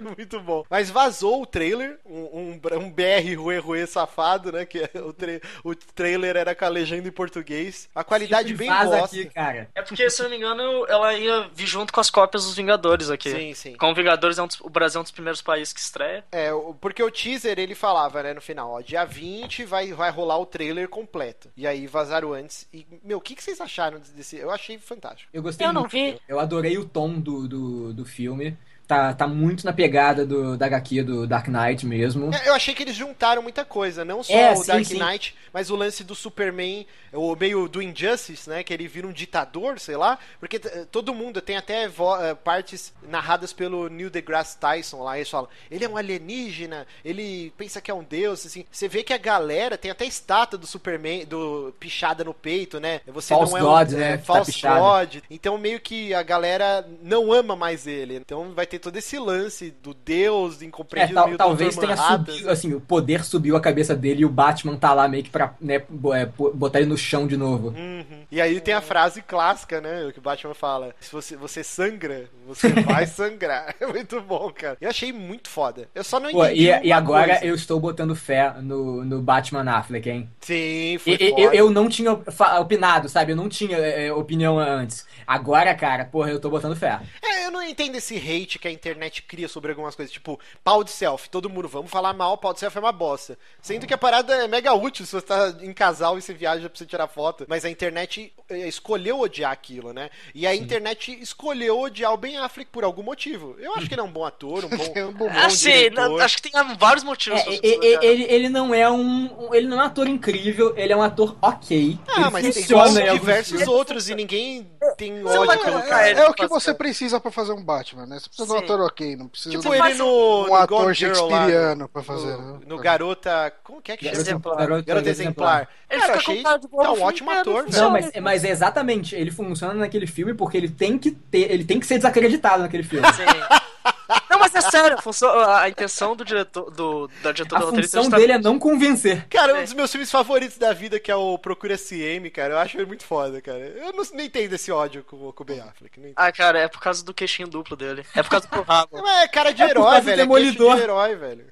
Muito bom. Mas vazou o trailer, um, um, um BR Rue Rue safado, né? Que é o, tra o trailer era com a legenda em português. A qualidade bem bosta. Aqui, cara. É porque, se eu não me engano, ela ia vir junto com as cópias dos Vingadores aqui. Sim, sim. Com Vingadores, é um dos, o Brasil é um dos primeiros países que estreia. É, porque o teaser ele falava, né, no final, ó, dia 20 vai, vai rolar o trailer completo. E aí vazaram antes. E, meu, o que, que vocês acharam desse? Eu achei fantástico. Eu gostei eu muito. Não vi. Eu adorei o tom do, do, do filme tá, tá muito na pegada do, da HQ do Dark Knight mesmo. É, eu achei que eles juntaram muita coisa, não só é, o sim, Dark sim. Knight, mas o lance do Superman, o meio do Injustice, né? Que ele vira um ditador, sei lá. Porque todo mundo tem até eh, partes narradas pelo Neil deGrasse Tyson lá. Eles falam, ele é um alienígena, ele pensa que é um deus, assim. Você vê que a galera tem até estátua do Superman, do pichada no peito, né? Você false não é God, um, né? É, false tá God. Então meio que a galera não ama mais ele. Então vai ter todo esse lance do Deus incompreendido é, tal, talvez tenha subido, assim, o poder subiu a cabeça dele e o Batman tá lá meio que pra né, é, botar ele no chão de novo. Uhum. E aí tem a frase clássica, né? O que o Batman fala: se você, você sangra, você vai sangrar. É muito bom, cara. Eu achei muito foda. Eu só não entendi. Pô, e, e, agora coisa. eu estou botando fé no, no Batman Affleck, hein? Sim, foi e, eu, eu, não tinha opinado, sabe? Eu não tinha é, opinião antes. Agora, cara, porra, eu tô botando fé. É, eu não entendo esse hate que a internet cria sobre algumas coisas. Tipo, pau de selfie. Todo mundo, vamos falar mal, pau de selfie é uma bosta. Sendo que a parada é mega útil se você tá em casal e você viaja pra você tirar foto. Mas a internet eh, escolheu odiar aquilo, né? E a Sim. internet escolheu odiar o Ben Affleck por algum motivo. Eu acho que ele é um bom ator, um bom, um bom, bom assim, acho que tem vários motivos. É, ele, ele, ele, não é um, ele não é um ator incrível, ele é um ator ok. Ah, ele mas tem diversos outros e ninguém tem ódio pelo cara. É, é, o que você precisa pra fazer um Batman, né? Você precisa um ator ok, não precisa tipo de um, ele no, um no ator shakespeariano pra fazer. No, né? no Garota. Como que é que chama? Exemplar. Garota, Garota Exemplar. Ele cara, achei tá um ótimo ator, velho. Não, mas, mas é exatamente, ele funciona naquele filme porque ele tem que ter, ele tem que ser desacreditado naquele filme. Sim. Mas é sério, a, a intenção do diretor, do, da diretora A função dele é não convencer. Cara, um dos meus filmes favoritos da vida, que é o Procura SM, cara, eu acho ele muito foda, cara. Eu não, nem entendo esse ódio com, com o Ben Affleck. Ah, cara, é por causa do queixinho duplo dele. É por causa do rabo. É, cara de é herói, velho. É demolidor. de herói, velho.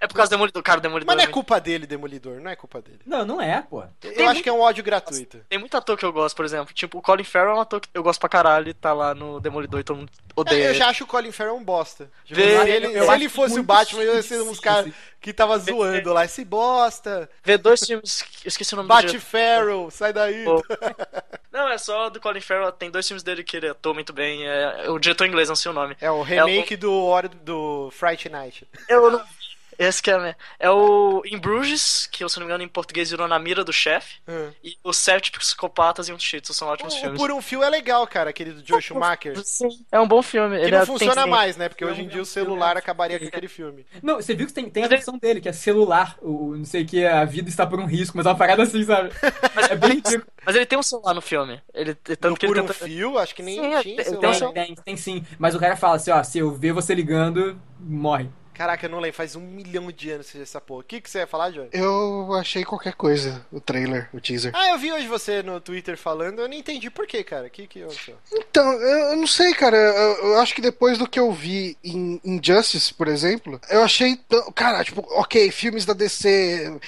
É por causa do Demolidor, cara, Demolidor. Mas não é culpa dele, Demolidor, não é culpa dele. Não, não é, pô. Eu tem acho muito... que é um ódio gratuito. Tem muito ator que eu gosto, por exemplo. Tipo, o Colin Farrell é um ator que eu gosto pra caralho tá lá no Demolidor e todo mundo odeia. É, eu já acho o Colin Farrell um bosta. Tipo, Vê, se ele, se ele fosse o Batman, eu ia ser uns caras que tava zoando lá. Esse bosta. Vê dois filmes, esqueci o nome Bat do Farrell, sai daí. Não, é só do Colin Farrell. Tem dois filmes dele que ele atua muito bem. É, o diretor inglês, não sei o nome. É o remake é o... do, do Fright Night. Eu não Esse que é, é o em Bruges, que se não me engano em português virou Na Mira do Chefe, Hum. e Os Sete Psicopatas e um Cheats, são ótimos O, o filmes. Por um Fio é legal, cara, aquele do Joe Schumacher. Sim, é um bom filme. Que Ele não é- funciona tem- mais, né? Porque hoje em dia o celular acabaria com aquele filme. Não, você viu que tem, tem a ele- versão dele, que é celular. O, o não sei o que, a vida está por um risco, mas é uma parada assim, sabe? Mas, É bem mas ele tem um celular no filme. Ele, tanto No que ele Por um tenta... Fio, acho que nem Sim, tinha tem- celular. tem um Tem, tem, tem sim. Mas o cara fala assim, ó, se eu ver você ligando, morre. Caraca, eu não lembro, faz um milhão de anos que essa porra. O que, que você ia falar, Johnny? Eu achei qualquer coisa, o trailer, o teaser. Ah, eu vi hoje você no Twitter falando, eu não entendi por quê, cara. O que que aconteceu? Então, eu não sei, cara. Eu, eu acho que depois do que eu vi em Injustice, por exemplo, eu achei. tão- Cara, tipo, ok, filmes da DC,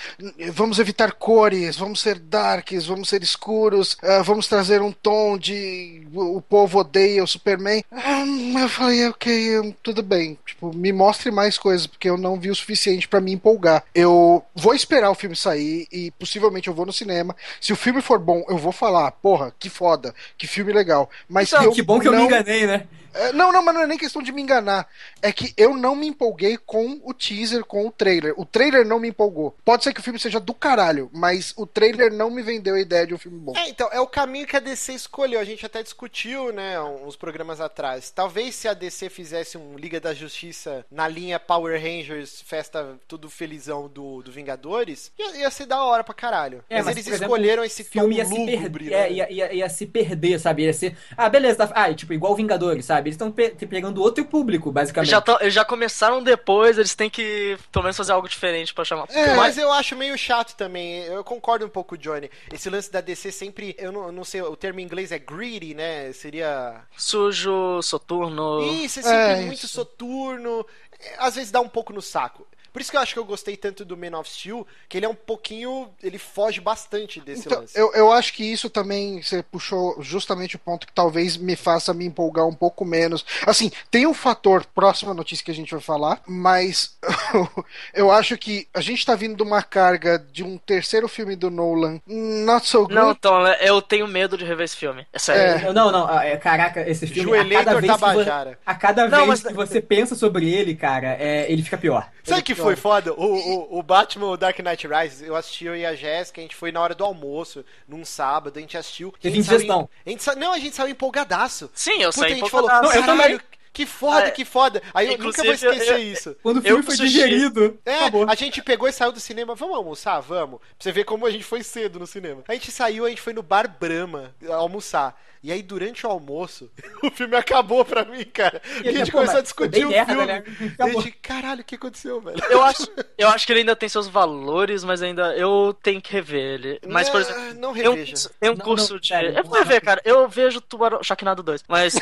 vamos evitar cores, vamos ser darks, vamos ser escuros, ah, vamos trazer um tom de. O, povo odeia o Superman. Ah, eu falei, ok, tudo bem. Tipo, me mostre mais coisas, porque eu não vi o suficiente pra me empolgar. Eu vou esperar o filme sair e possivelmente eu vou no cinema. Se o filme for bom, eu vou falar, porra, que foda, que filme legal. Mas Então, eu que bom que eu não... me enganei, né? É, Não, não, mas não é nem questão de me enganar. É que eu não me empolguei com o teaser, com o trailer. O trailer não me empolgou. Pode ser que o filme seja do caralho, mas o trailer não me vendeu a ideia de um filme bom. É, então, é o caminho que a DC escolheu. A gente até discutiu, né, uns programas atrás. Talvez se a DC fizesse um Liga da Justiça na linha Power Rangers, festa tudo felizão do, do Vingadores, ia, ia ser da hora pra caralho. É, mas, mas, eles exemplo, escolheram esse filme ia se, perder, é, né? ia, ia, ia se perder, sabe? Ia ser. Ah, beleza. Tá... Ah, e, tipo, igual Vingadores, sabe? Eles estão pe pegando outro público, basicamente. Eles já, tão- já começaram depois, eles têm que pelo menos fazer algo diferente pra chamar. É, Mas eu acho meio chato também. Eu concordo um pouco, Johnny. Esse lance da DC sempre. Eu não, eu não sei, o termo em inglês é greedy, né? Seria. Sujo, soturno. Isso, é sempre É, muito isso. soturno. É, Às vezes dá um pouco no saco. Por isso que eu acho que eu gostei tanto do Man of Steel, que ele é um pouquinho. Ele foge bastante desse Então, lance. eu, eu acho que isso também você puxou justamente o ponto que talvez me faça me empolgar um pouco menos. Assim, tem um fator, próxima notícia que a gente vai falar, mas eu acho que a gente tá vindo de uma carga de um terceiro filme do Nolan, not so good. Não, então, né, eu tenho medo de rever esse filme. É sério. É. Não, não, ah, é, caraca, esse filme. A cada vez, que, a cada Não, vez mas- que você pensa sobre ele, cara, é, ele fica pior. Sabe o que foi foda? O, o, o Batman, o Dark Knight Rises, eu assisti eu e a Jéssica, a gente foi na hora do almoço, num sábado, a gente assistiu. a Teve gente saiu indigestão. em- a gente sa- Não, a gente saiu empolgadaço. Sim, eu Puta, saí a gente empolgado. falou, Não, eu também. que foda, Ah, que foda. Aí eu nunca vou esquecer eu- isso. Quando o filme Eu foi sushi. digerido, É, acabou. a gente pegou e saiu do cinema. Vamos almoçar? Vamos. Pra você ver como a gente foi cedo no cinema. A gente saiu, a gente foi no Bar Brahma almoçar. E aí, durante o almoço, o filme acabou pra mim, cara. Porque a gente pô, começou a mas discutir o filme. né? E a gente, caralho, o que aconteceu, velho? Eu acho, eu acho que ele ainda tem seus valores, mas ainda eu tenho que rever ele. Mas, por Não, exemplo, não tem um, reveja. curso- tem um Não, curso não, de. sério, eu não vou rever, cara. Eu vejo Tubarão Sharknado 2. Mas um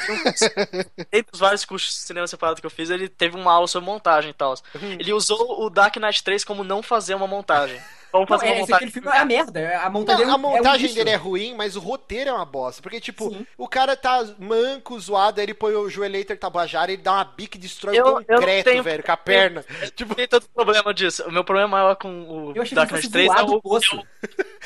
entre os vários cursos de cinema separado que eu fiz, ele teve uma aula sobre montagem e tal. Uhum. Ele usou o Dark Knight 3 como não fazer uma montagem. Vamos Não, fazer uma é, esse, montagem. filme é a merda. A montagem, Não, é a montagem é um dele é ruim, mas o roteiro é uma bosta. Porque, tipo, Sim. o cara tá manco, zoado, aí ele põe o joelhator tabajara, ele dá uma bica e destrói Eu- o eu não concreto, tenho- velho, com a perna. Tipo, Tem todo problema disso. O meu problema maior com o Eu Dark Knight 3 é do o, é o,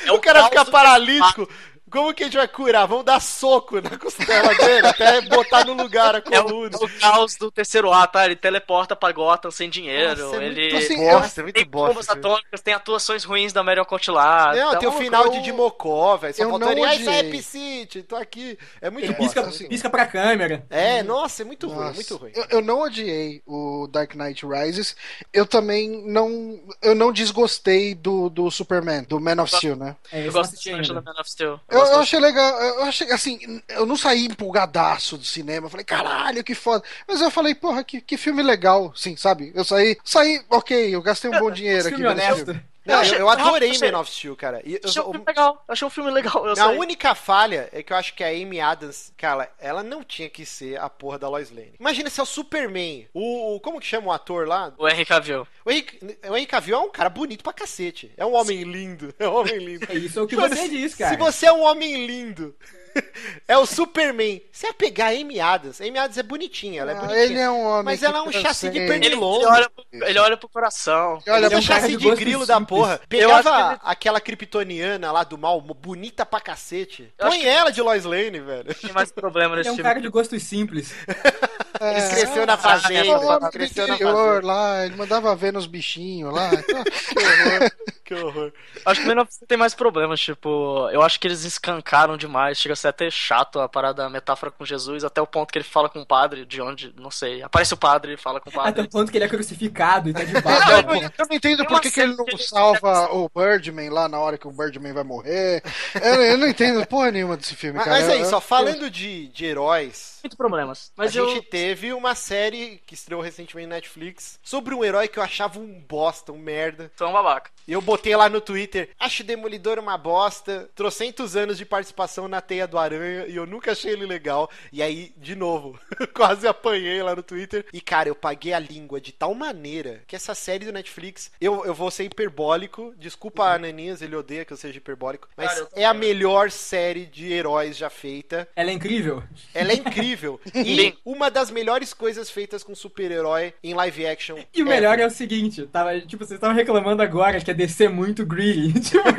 é o cara fica caos do- paralítico. Como que a gente vai curar? Vamos dar soco na costela dele até botar no lugar a É o, coluna. é o caos do terceiro ato, tá? Ele teleporta pra Gotham sem dinheiro. Nossa, é ele muito Assim, bosta, é muito tem bombas bosta. atômicas, tem atuações ruins da Marion Cotillard. Não, Então, tem o final eu- de Dimocó, velho. Só eu faltou não ele. Ah, isso é. Epicity, tô aqui. É muito Ele bosta. pisca, muito pisca pra câmera. É, nossa, é muito ruim, Nossa. muito ruim. Eu, eu não odiei o Dark Knight Rises. Eu também não. Eu não desgostei do, do Superman, do Man of Steel, né? É, Eu gosto ainda. da Man of Steel. Eu, gosto eu achei legal, eu achei assim, eu não saí empolgadaço do cinema, eu falei, caralho, que foda. Mas eu falei, porra, que, que filme legal, sim, sabe? Eu saí, saí, ok, eu gastei um bom dinheiro aqui Filme honesto. filme. Não, eu, achei- eu adorei eu Man of Steel, cara. E eu- Achei um eu- filme legal. Achei um filme legal. Eu a sei. única falha é que eu acho que a Amy Adams, cara, ela não tinha que ser a porra da Lois Lane. Imagina se é o Superman. O, o- como que chama o ator lá? O Henry Cavill. O Henry, o Henry Cavill é um cara bonito pra cacete. É um homem lindo. É um homem lindo. É isso é o que você diz, cara. Se você é um homem lindo, é o Superman. Você ia pegar a Amy Adams. A Amy Adams é bonitinha, ela é Ah, bonitinha. ele é um homem. Mas ela é um chassi de sei. Ele, pernilongo. ele olha, pro, ele olha pro coração. Olha, Ele é um chassi de grilo da porra. Pegava ele- aquela kryptoniana lá do mal, bonita pra cacete. Eu Põe que- ela de Lois Lane, velho. Tem mais problema Ele nesse é um filme. cara de gostos simples. Ele cresceu na fazenda, Ele ele cresceu na fazenda. lá, ele mandava ver nos bichinhos lá. Que horror. Acho que o Man of Steel tem mais problemas, tipo, eu acho que eles escancaram demais, chega a ser até chato a parada, a metáfora com Jesus, até o ponto que ele fala com o padre, de onde, não sei, aparece o padre e fala com o Até padre. o ponto que ele é crucificado e tá de Eu barba. não, eu não entendo por que, que ele não que ele- salva o Birdman lá na hora que o Birdman vai morrer. Eu, eu não entendo porra nenhuma desse filme, Mas, cara. mas aí, Eu- só eu- falando de, de heróis, Muitos problemas. Mas a eu. gente teve uma série que estreou recentemente na Netflix sobre um herói que eu achava um bosta, um merda. Sou um babaca. E eu botei lá no Twitter, acho Demolidor uma bosta, trocentos anos de participação na Teia do Aranha e eu nunca achei ele legal. E aí, de novo, quase apanhei lá no Twitter. E cara, eu paguei a língua de tal maneira que essa série do Netflix, eu, eu vou ser hiperbólico, desculpa a Ananias, ele odeia que eu seja hiperbólico, mas Cara, é a melhor série de heróis já feita. Ela é incrível. Ela é incrível. E uma das melhores coisas feitas com super-herói em live action. E o melhor é o seguinte, tava, tipo, vocês estavam reclamando agora que a DC é muito greedy. Tipo,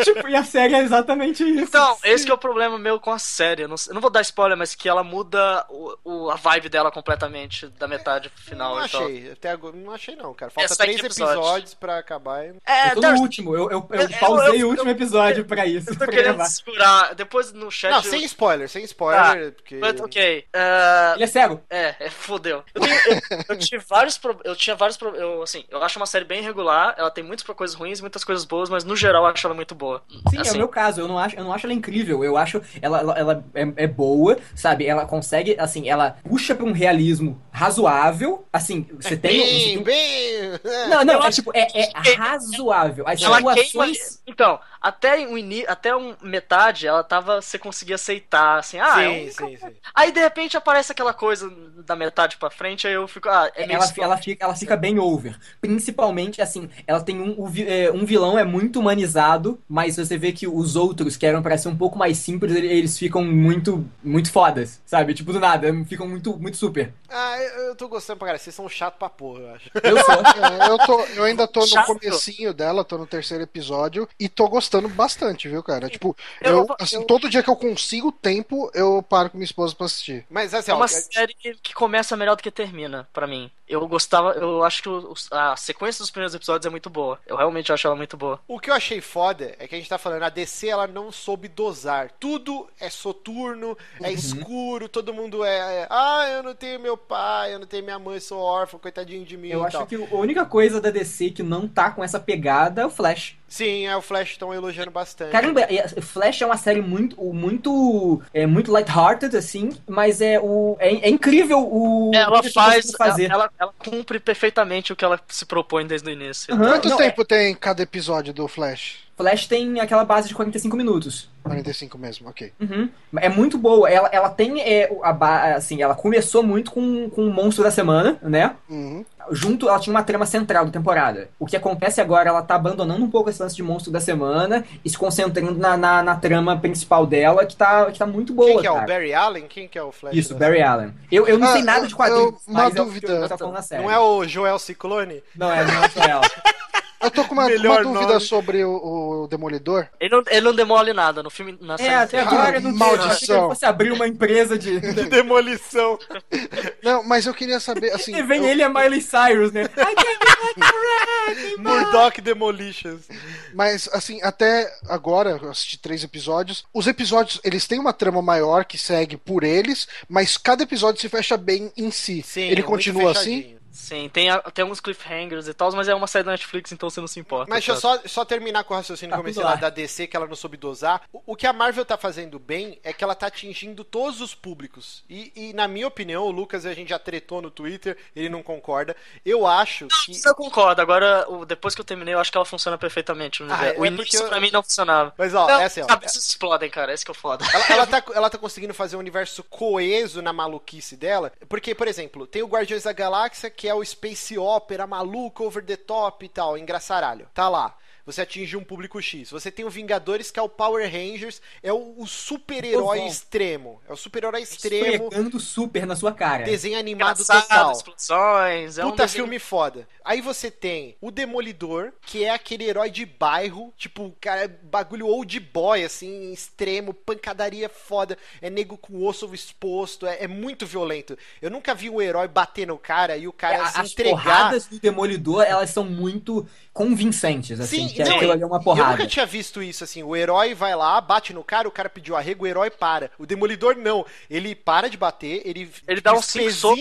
e, tipo, e a série é exatamente isso. Então, esse que é o problema meu com a série. Eu não, eu não vou dar spoiler, mas que ela muda o, o- a vibe dela completamente da metade pro final. Não então. achei, até agora não achei não, cara. Falta Essa três é episódios. episódios. pra acabar. e- É, Eu tô no último, eu, eu, eu Eu- pausei eu- o último eu- episódio pra isso. eu tô pra querendo gravar. segurar. Depois no chat. Não, eu- sem spoiler, sem spoiler, porque... But, ok. ah, Ele é cego. É, é fodeu. Eu, tenho- eu- eu tive vários pro- eu tinha vários pro- eu assim, eu acho uma série bem regular, ela tem muitas coisas ruins, muitas coisas boas, mas no geral eu acho ela muito boa. Sim, é assim, o meu caso. Eu não acho, eu não acho ela incrível. Eu acho ela, ela, ela é, é boa, sabe? Ela consegue, assim, ela puxa pra um realismo razoável. Assim, você tem. você Bem, tem- bem... Não, não, Eu é acho tipo, é, é razoável. As ela queima, situações. então, até um ini, até um metade ela tava você conseguia aceitar, assim, ah, é sim, um- sim, sim. Aí de repente aparece aquela coisa da metade pra frente, aí eu fico, ah, é meio ela, ela, fica, ela fica bem over. Principalmente, assim, ela tem um, o vi- é, um vilão é muito humanizado, mas você vê que os outros, que eram pra ser um pouco mais simples, ele- eles ficam muito, muito fodas, sabe? Tipo, do nada, ficam muito, muito super. Ah, eu, tô gostando pra caralho. Vocês são chato pra porra, eu acho. Eu sou. É, eu, tô, eu ainda tô no Chato. comecinho dela, tô no terceiro episódio e tô gostando bastante, viu, cara? Tipo, Eu eu, assim, eu- todo dia que eu consigo tempo, eu paro com minha esposa pra assistir. Mas assim, É ó, uma série que começa melhor do que termina, pra mim. Eu gostava, eu acho que a sequência dos primeiros episódios é muito boa. Eu realmente acho ela muito boa. O que eu achei foda é que a gente tá falando, a DC ela não soube dosar. Tudo é soturno, é escuro, todo mundo é, é, Ah, eu não tenho meu pai, eu não tenho minha mãe, sou órfão, coitadinho de mim Eu e acho tal. que a única coisa da DC que não tá com essa pegada é o Flash. Sim, é o Flash estão elogiando bastante. Caramba, Flash é uma série muito, muito, é muito lighthearted, assim, mas é o é, é incrível o Ela o que eles faz, fazer. ela, ela, cumpre perfeitamente o que ela se propõe desde o início. Aham. Quanto não, tempo tem cada episódio do Flash? Flash tem aquela base de 45 minutos. 45 mesmo, ok. Uhum. É muito boa. Ela, ela tem é, a assim, ela começou muito com, com o monstro da semana, né? Uhum. Junto, ela tinha uma trama central da temporada. O que acontece agora, ela tá abandonando um pouco esse lance de monstro da semana e se concentrando na, na, na trama principal dela, que tá, que tá muito boa, Quem que é o cara. Barry Allen? Quem que é o Flash? Isso, Barry Allen. Eu, eu não Ah, sei nada de eu- quadrinhos, eu- uma mas é o dúvida. eu tô falando na série. Não é o Joel Ciclone? Não é, não é ela. Eu tô com uma, uma dúvida nome. sobre o, o Demolidor. Ele não, ele não demole nada no filme, na série É, até agora eu não Maldição. Fosse abrir uma empresa de... De demolição. Não, mas eu queria saber, assim. E vem eu- ele e a Miley Cyrus, né? Murdoch Demolitions. Mas, assim, até agora, eu assisti três episódios. Os episódios, eles têm uma trama maior que segue por eles, mas cada episódio se fecha bem em si. Sim, Ele continua assim? Sim, tem, tem alguns cliffhangers e tal, mas é uma série da Netflix, então você não se importa. Mas deixa eu só, só terminar com o raciocínio Tá que eu comecei lá da DC, que ela não soube dosar. O, o que a Marvel tá fazendo bem é que ela tá atingindo todos os públicos. E, e, na minha opinião, o Lucas a gente já tretou no Twitter, ele não concorda. Eu acho que. Isso eu concordo. Agora, depois que eu terminei, eu acho que ela funciona perfeitamente. Ah, é o porque início eu- pra mim não funcionava. Mas ó, não, é assim, ó. cabeças explodem, cara. Esse que é o foda. Ela, ela tá, ela tá conseguindo fazer um universo coeso na maluquice dela. Porque, por exemplo, tem o Guardiões da Galáxia, que é o Space Opera maluco, over the top e tal, engraçaralho. Tá lá. Você atinge um público X. Você tem o Vingadores, que é o Power Rangers, é o, o super-herói extremo. É o super-herói extremo, Esfregando super na sua cara. desenho animado Engraçado, total. explosões. É um Puta desenho- filme foda. Aí você tem o Demolidor, que é aquele herói de bairro, tipo, cara, bagulho old boy, assim, extremo, pancadaria foda. É nego com osso exposto, é, é muito violento. Eu nunca vi um herói bater no cara e o cara É, se as entregar. porradas do Demolidor, elas são muito convincentes, assim, Sim, que não, aquilo ali é uma Eu porrada. nunca tinha visto isso, assim. O herói vai lá, bate no cara, o cara pediu arrego, o herói para. O Demolidor não. Ele para de bater, ele. Ele dá um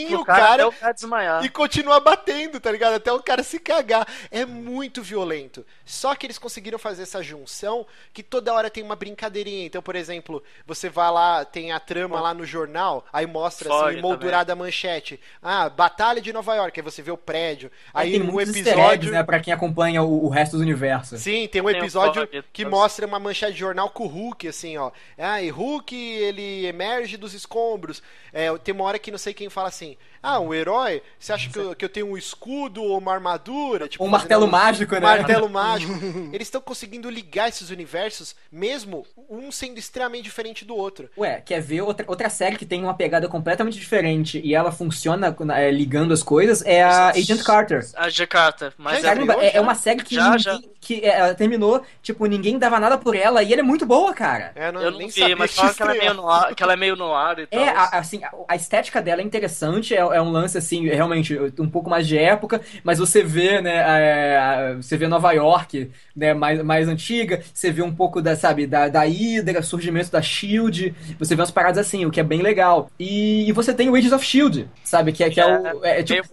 no o cara, até o cara desmaiar. e continua batendo, tá ligado? Até o cara se cagar. É muito violento. Só que eles conseguiram fazer essa junção que toda hora tem uma brincadeirinha. Então, por exemplo, você vai lá, tem a trama lá no jornal, aí mostra assim, moldurada a manchete. Ah, Batalha de Nova York, aí você vê o prédio. Aí tem um episódio. eggs, né, pra quem acompanha o, o resto do universo. Sim, tem um episódio que mostra uma manchete de jornal com o Hulk, assim, ó. Ah, e Hulk, ele emerge dos escombros. É, tem uma hora que não sei quem fala assim, ah, um herói, você acha que eu, que eu tenho um escudo ou uma armadura? Tipo, Um martelo mágico, né? Martelo mágico. Eles estão conseguindo ligar esses universos, mesmo um sendo extremamente diferente do outro. Ué, quer ver outra, outra série que tem uma pegada completamente diferente e ela funciona é, ligando as coisas? É a Agent Carter. A Jakarta. Mas é? Caramba, é, é uma série que, Já, ninguém, já. que é, ela terminou, tipo, ninguém dava nada por ela e ela é muito boa, cara. É, não, eu não nem vi, sabia mas que fala que ela, é meio no ar, que ela é meio no ar e tal. É, a- assim, a, a estética dela é interessante, é, é um lance, assim, realmente um pouco mais de época, mas você vê, né, é, a- você vê Nova York, né, mais, mais antiga, você vê um pouco da, sabe, da, da Hydra, surgimento da SHIELD, você vê umas paradas assim, o que é bem legal. E, e você tem o Ages of SHIELD, sabe, que é, que é o... É, tipo,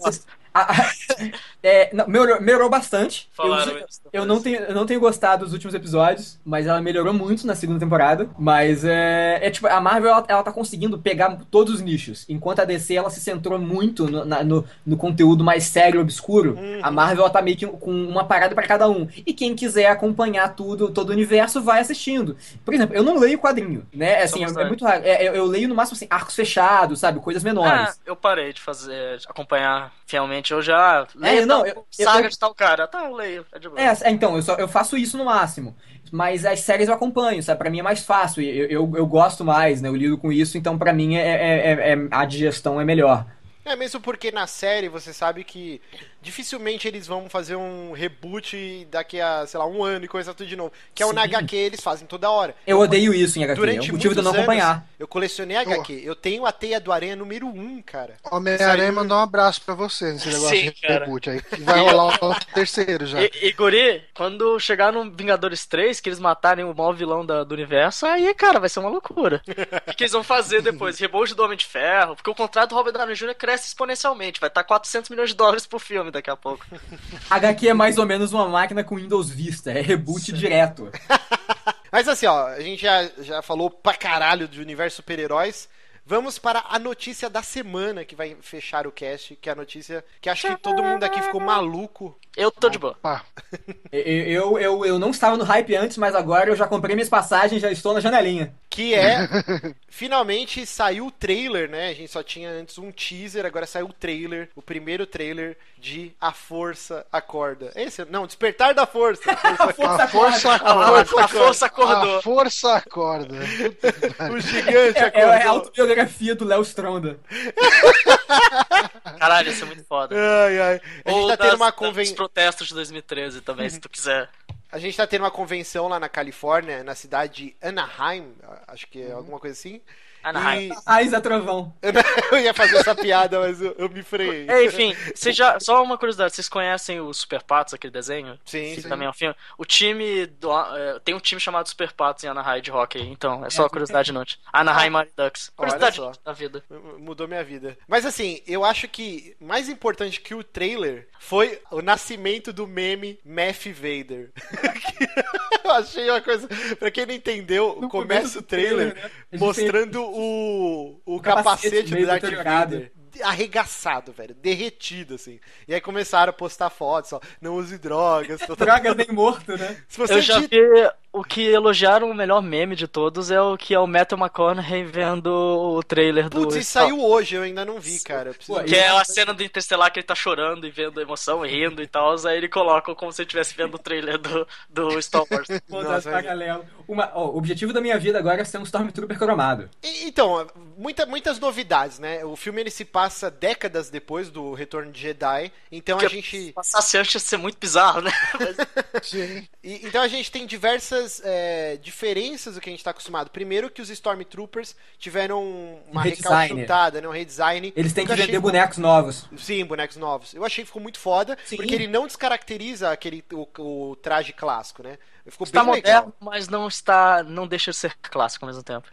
a- a- é, não, melhorou, melhorou bastante. Eu- Falaram eu, isso. não tenho, eu não tenho gostado dos últimos episódios, mas ela melhorou muito na segunda temporada. Mas é, é tipo, a Marvel ela, ela tá conseguindo pegar todos os nichos. Enquanto a DC ela se centrou muito no, na- no, no conteúdo mais sério e obscuro, a Marvel ela tá meio que com uma parada pra cada um. E quem quiser acompanhar tudo, todo o universo, vai assistindo. Por exemplo, eu não leio quadrinho, né? Assim, é, Somos é dois. muito raro. É, eu, eu leio no máximo assim, arcos fechados, sabe? Coisas menores. Ah, eu parei de fazer, de acompanhar fielmente. Eu já É, não, eu- saga eu- de tal cara. Tá, eu leio. É de boa. É, é, então, eu, só, eu faço isso no máximo. Mas as séries eu acompanho, sabe? Pra mim é mais fácil. Eu, eu, eu gosto mais, né? Eu lido com isso, então pra mim é, é- é- é- a digestão é melhor. É mesmo porque na série você sabe que dificilmente eles vão fazer um reboot daqui a, sei lá, um ano e coisa tudo de novo. Que é o na HQ eles fazem toda hora. Eu odeio isso em HQ. é Durante o motivo de eu não anos, acompanhar. Eu colecionei HQ. Eu tenho a Teia do Aranha número 1, cara. Homem-Aranha Saiu- mandou um abraço pra você nesse negócio Sim, de cara. reboot aí. que Vai rolar o terceiro já. E, e Guri, quando chegar no Vingadores 3, que eles matarem o maior vilão da- do universo, aí, cara, vai ser uma loucura. O que eles vão fazer depois? Reboot do Homem de Ferro? Porque o contrato do Robert Downey Jr. cresce exponencialmente. Vai estar 400 milhões de dólares por filme daqui a pouco. HQ é mais ou menos uma máquina com Windows Vista. É reboot direto. Mas assim, ó, a gente já, já falou pra caralho de universo super-heróis. Vamos para a notícia da semana que vai fechar o cast, que é a notícia que acho que todo mundo aqui ficou maluco. Eu tô de boa. Eu, eu, eu não estava no hype antes, mas agora eu já comprei minhas passagens, já estou na janelinha. Que é. finalmente saiu o trailer, né? A gente só tinha antes um teaser, agora saiu o trailer, o primeiro trailer de A Força Acorda. Esse? Não, Despertar da Força. Força a força A, acorda. a força acordou. A força acorda. o gigante É, é a acordou. autobiografia do Léo Stronda. Caralho, isso é muito foda. Ai, ai. A gente Ou tá tendo das- uma dos convenção. protestos de 2013 também, se tu quiser. A gente tá tendo uma convenção lá na Califórnia, na cidade de Anaheim, acho que é alguma coisa assim. Anaheim. E Ah, Zé Trovão. eu ia fazer essa piada, mas eu, eu me freiei. É, enfim, vocês já, só uma curiosidade, vocês conhecem o Super Patos, aquele desenho? Sim, Que sim. também é um filme. O time do, é, tem um time chamado Super Patos em Anaheim de hockey, então é só curiosidade inútil. Anaheim Mighty Ducks. Curiosidade da vida. Mudou minha vida. Mas assim, eu acho que mais importante que o trailer foi o nascimento do meme Math Vader. eu achei uma coisa. Pra quem não entendeu, No começa começo o do trailer trailer, né? A gente mostrando o, o capacete capacete do Darth deteriorado. Vader. Arregaçado, velho. Derretido, assim. E aí começaram a postar fotos, ó. Não use drogas. Drogas nem morto, né? Se você Eu já vi o que elogiaram o melhor meme de todos é o que é o Matthew McConaughey vendo o trailer do. Putz, saiu hoje, eu ainda não vi, cara. Preciso Que é a cena do Interstellar que ele tá chorando e vendo a emoção rindo e tal. Aí ele coloca como se ele estivesse vendo o trailer do, do Star Wars. Pô, Nossa, tá paralelo. Uma, ó, o objetivo da minha vida agora é ser um Stormtrooper cromado. E- Então, muita, muitas novidades, né? O filme ele se passa décadas depois do Retorno de Jedi, então a Porque gente Passasse antes ia ser muito bizarro, né? Mas- Sim. e- então a gente tem diversas é, diferenças do que a gente tá acostumado. Primeiro que os Stormtroopers tiveram uma redesign. recalchutada, né? Um redesign. Eles têm que achei vender bonecos novos. Sim, bonecos novos. Eu achei que ficou muito foda, Sim. porque ele não descaracteriza aquele o, o traje clássico, né? Ficou está bem legal. moderno, mas não está. não deixa de ser clássico ao mesmo tempo.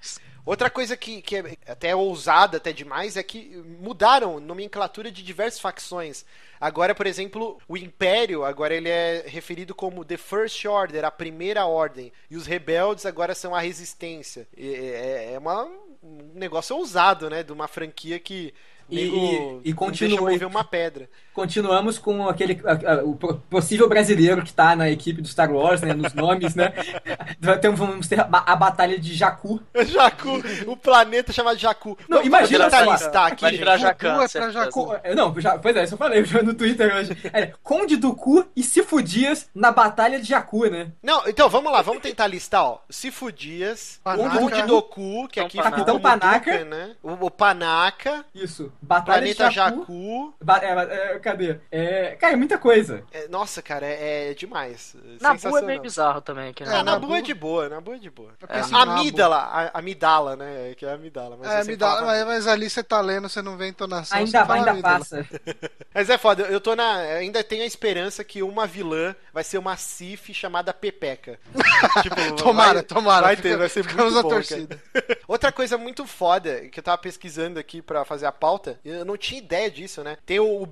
Outra coisa que, que é até ousada, até demais, é que mudaram nomenclatura de diversas facções. Agora, por exemplo, o Império, agora ele é referido como The First Order, a primeira ordem. E os rebeldes agora são a resistência. E- É, é uma, um negócio ousado, né? De uma franquia que E- nego e- não e continua- deixa mover uma pedra. Continuamos com aquele a- a- o po- possível brasileiro que tá na equipe do Star Wars, né, nos nomes, né? Ter- vamos ter a, a batalha de Jakku. Jacu, o planeta chamado Jacu. Não, Vamos imagina tentar só, listar aqui, vai virar Jacan, é pra. Jacu. É, Não, já, pois é, isso eu falei já no Twitter hoje. É, Conde do Cu e Sifu Dias na batalha de Jakku, né? Não, então vamos lá, vamos tentar listar, ó. Sifu Dias, Panaca. Conde Doku, que aqui Capitão Panaca. Né? O, o Panaca, Isso. Batalha Planeta de Jakku. Jacu. Ba- é, é, cadê? É, cara, é muita coisa. É, nossa, cara, é, é demais. Na boa é meio bizarro também. Que É, não- na Nabu- boa é de boa, na boa é de boa. Eu pensei A em Nabu. amígdala, a amígdala, né? Que é a amígdala. Mas É, falava mas, mas ali você tá lendo, você não vê entonação. Ainda, fala ainda passa. Mas é foda, eu tô na. Ainda tenho a esperança que uma vilã vai ser uma Sif chamada Pepeca. tipo, Tomara, vai- tomara. Vai ter, vai ser ficamos muito bom, torcida. Outra coisa muito foda que eu tava pesquisando aqui pra fazer a pauta, eu não tinha ideia disso, né? Tem o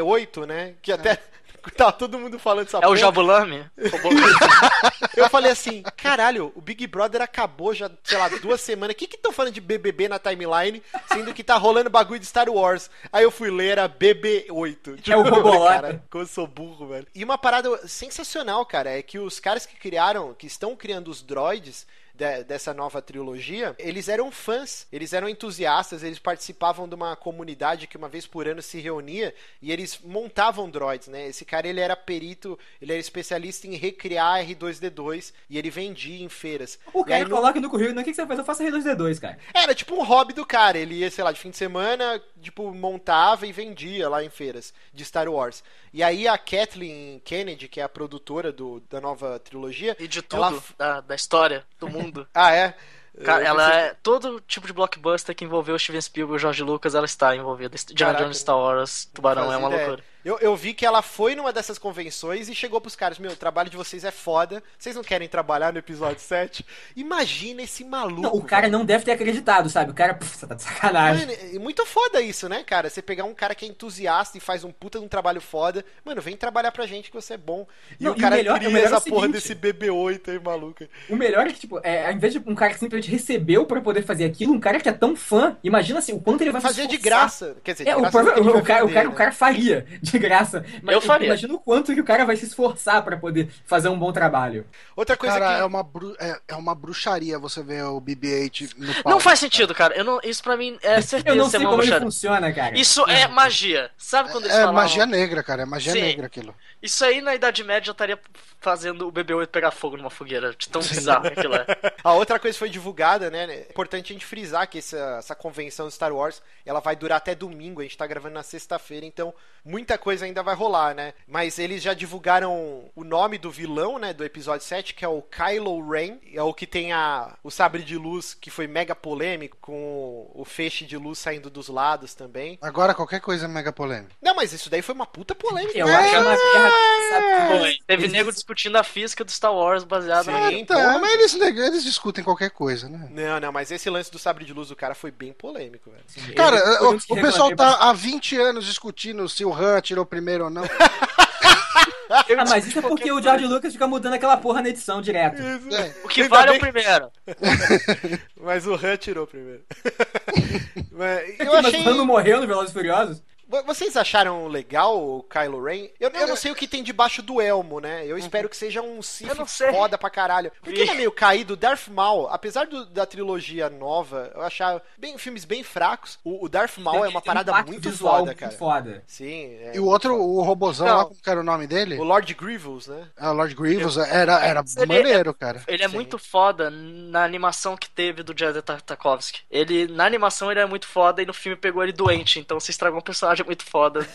BB8, né? Que até. Tava todo mundo falando essa É o porra. Jabulame? Eu falei assim, caralho, o Big Brother acabou já, sei lá, duas semanas. O que que estão falando de BBB na timeline, sendo que tá rolando bagulho de Star Wars? Aí eu fui ler, era BB8. É o Robolota. Cara, como eu sou burro, velho. E uma parada sensacional, cara, é que os caras que criaram, que estão criando os droids, de- dessa nova trilogia, eles eram fãs, eles eram entusiastas, eles participavam de uma comunidade que uma vez por ano se reunia e eles montavam droids, né? Esse cara ele era perito, ele era especialista em recriar R2D2 e ele vendia em feiras. O cara aí no- coloca no currículo, o que que você faz? Eu faço R2D2, cara. Era tipo um hobby do cara, ele ia, sei lá, de fim de semana, tipo, montava e vendia lá em feiras de Star Wars. E aí a Kathleen Kennedy, que é a produtora do, da nova trilogia, E de tudo, ela... da, da história, do mundo. Ah, é? Cara, Eu ela pensei- é. Todo tipo de blockbuster que envolveu o Steven Spielberg e o George Lucas, ela está envolvida. Caraca, Jones, Star Wars, Tubarão, é uma ideia. loucura. Eu, eu vi que ela foi numa dessas convenções e chegou pros caras: Meu, o trabalho de vocês é foda. Vocês não querem trabalhar no episódio 7? Imagina esse maluco. Não, o cara velho. não deve ter acreditado, sabe? O cara, puf, tá de sacanagem. Mano, é muito foda isso, né, cara? Você pegar um cara que é entusiasta e faz um puta de um trabalho foda. Mano, vem trabalhar pra gente que você é bom. E Não, o e o cara melhor- cria o melhor é o essa porra seguinte. desse BB8 aí, maluca. O melhor é que, tipo, é, ao invés de um cara que simplesmente recebeu pra poder fazer aquilo, um cara que é tão fã, imagina assim, o quanto ele vai se Fazer de graça. Quer dizer, de É, o, graça o, vai cara, o, vender, cara, o né? cara faria de graça. Mas Eu faria. Imagina o quanto que o cara vai se esforçar pra poder fazer um bom trabalho. Outra coisa Cara, que. é, uma bru- é, é uma bruxaria você ver o BB-8 no palco. Não faz sentido, cara. Eu não, isso pra mim é certeza Eu não sei é uma como ele bruxaria. funciona, cara. Isso é magia. Sabe quando eles É falavam? magia negra, cara. É magia Sim. negra aquilo. Isso aí na Idade Média já estaria fazendo o BB-8 pegar fogo numa fogueira. De tão bizarro que aquilo é. A outra coisa foi divulgada, né? É importante a gente frisar que essa, essa convenção Star Wars ela vai durar até domingo. A gente tá gravando na sexta-feira, então muita coisa ainda vai rolar, né? Mas eles já divulgaram o nome do vilão, né? Do episódio 7, que é o Kylo Ren. É o que tem a, o sabre de luz que foi mega polêmico, com o feixe de luz saindo dos lados também. Agora qualquer coisa é mega polêmica. Não, mas isso daí foi uma puta polêmica. Eu né? acho que é uma guerra, sabe? Foi. Teve Eles- nego discutindo a física do Star Wars baseado na. Então, mas eles, eles discutem qualquer coisa, né? Não, não, mas esse lance do sabre de luz do cara foi bem polêmico, velho. Cara, o, o pessoal tá há 20 anos discutindo se o Han tirou primeiro ou não. Ah, mas isso é porque o George Lucas fica mudando aquela porra na edição direto. É. O que Ainda vale é bem- o primeiro. Mas o Han tirou primeiro. Mas eu Mas achei. quando morreu no Velozes e Furiosos, Vocês acharam legal o Kylo Ren? Eu, eu não sei o que tem debaixo do elmo, né? Eu espero que seja um Sith Eu foda pra caralho. Porque ele é meio caído. Darth Maul, apesar do- da trilogia nova, eu achava bem, filmes bem fracos. O, o Darth Maul é uma um parada impacto muito visual foda, muito cara. foda. Sim. é E o outro, o robozão Não. lá, como que era o nome dele? O Lord Grievous, né? É, o Lord Grievous, era, era Ele- maneiro, cara. Ele é Sim. muito foda na animação que teve do Jared Tartakovsky. Ele, na animação, ele é muito foda e no filme pegou ele doente, então se estragou um personagem muito foda.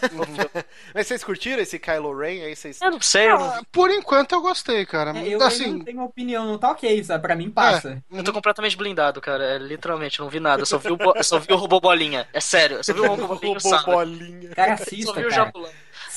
Mas vocês curtiram esse Kylo Ren? Aí vocês... eu não sei, eu, não- Ah, por enquanto eu gostei, cara. É, eu assim, não tenho uma opinião, não tá ok, sabe? Pra mim passa. eu tô completamente blindado, cara. É, literalmente, eu não vi nada. Eu só vi o, bo- eu só vi o robô bolinha. É sério, eu só vi o robô bolinha. o Robô bolinha. Cara, Só assista, vi o cara.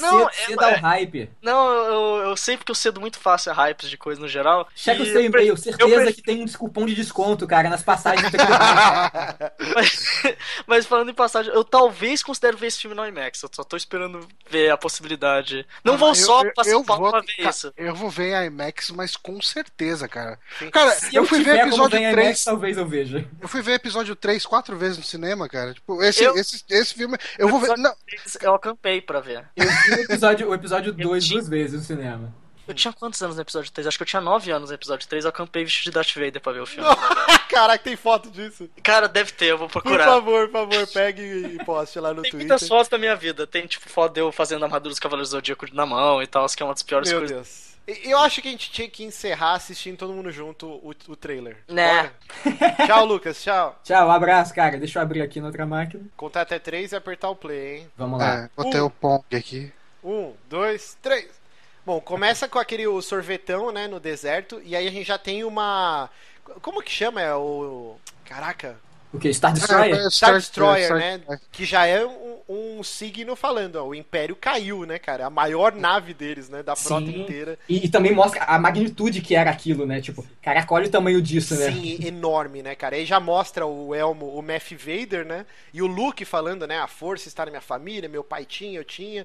Não, Não, é- Ceda o hype. Não, eu, eu sei porque eu cedo muito fácil a hypes de coisa no geral. Checa o seu e-mail, certeza pre- que tem um cupom de desconto, cara, nas passagens do. Mas, mas falando em passagem, eu talvez considere ver esse filme no IMAX. Eu só tô esperando ver a possibilidade. Não vou eu- só eu- pra eu Paulo vou, pra ver ca- isso. Eu vou ver em IMAX, mas com certeza, cara. Cara, Se eu eu fui ver episódio vem a 3. IMAX, talvez eu veja. Eu fui ver episódio 3 quatro vezes no cinema, cara. Tipo, esse, Eu- esse, esse filme. Eu vou ver. Não, Eu acampei pra ver. Eu o episódio, o episódio 2 tinha- duas vezes no cinema. Eu tinha quantos anos no episódio 3? Acho que eu tinha 9 anos no episódio 3. Eu acampei vestido de Darth Vader pra ver o filme. Caraca, tem foto disso. Cara, deve ter, eu vou Por procurar. favor, por favor, pegue e poste lá no Tem Twitter. muitas fotos da minha vida. Tem, tipo, foto de eu fazendo a armadura dos Cavaleiros do Zodíaco na mão e tal, que é uma das piores Meu coisas. Deus. Eu acho que a gente tinha que encerrar assistindo todo mundo junto o, o trailer. Né. Tchau, Lucas. Tchau. Tchau, um abraço, cara. Deixa eu abrir aqui na outra máquina. Contar até três e apertar o play, hein? Vamos lá. é, botei Um. o Pong aqui. Um, dois, três. Bom, começa com aquele o sorvetão, né, no deserto, e aí a gente já tem uma. Como que chama? É o. Caraca. O que? Star Destroyer? É, é, Star Destroyer, Star- né? Que já é um, um signo falando, ó. O Império caiu, né, cara? A maior nave deles, né? Da frota Sim. inteira. E, e também mostra a magnitude que era aquilo, né? Tipo, caraca, olha o tamanho disso, né? Sim, enorme, né, cara? Aí já mostra o Elmo, o Math Vader, né? E o Luke falando, né? A força está na minha família, meu pai tinha, eu tinha.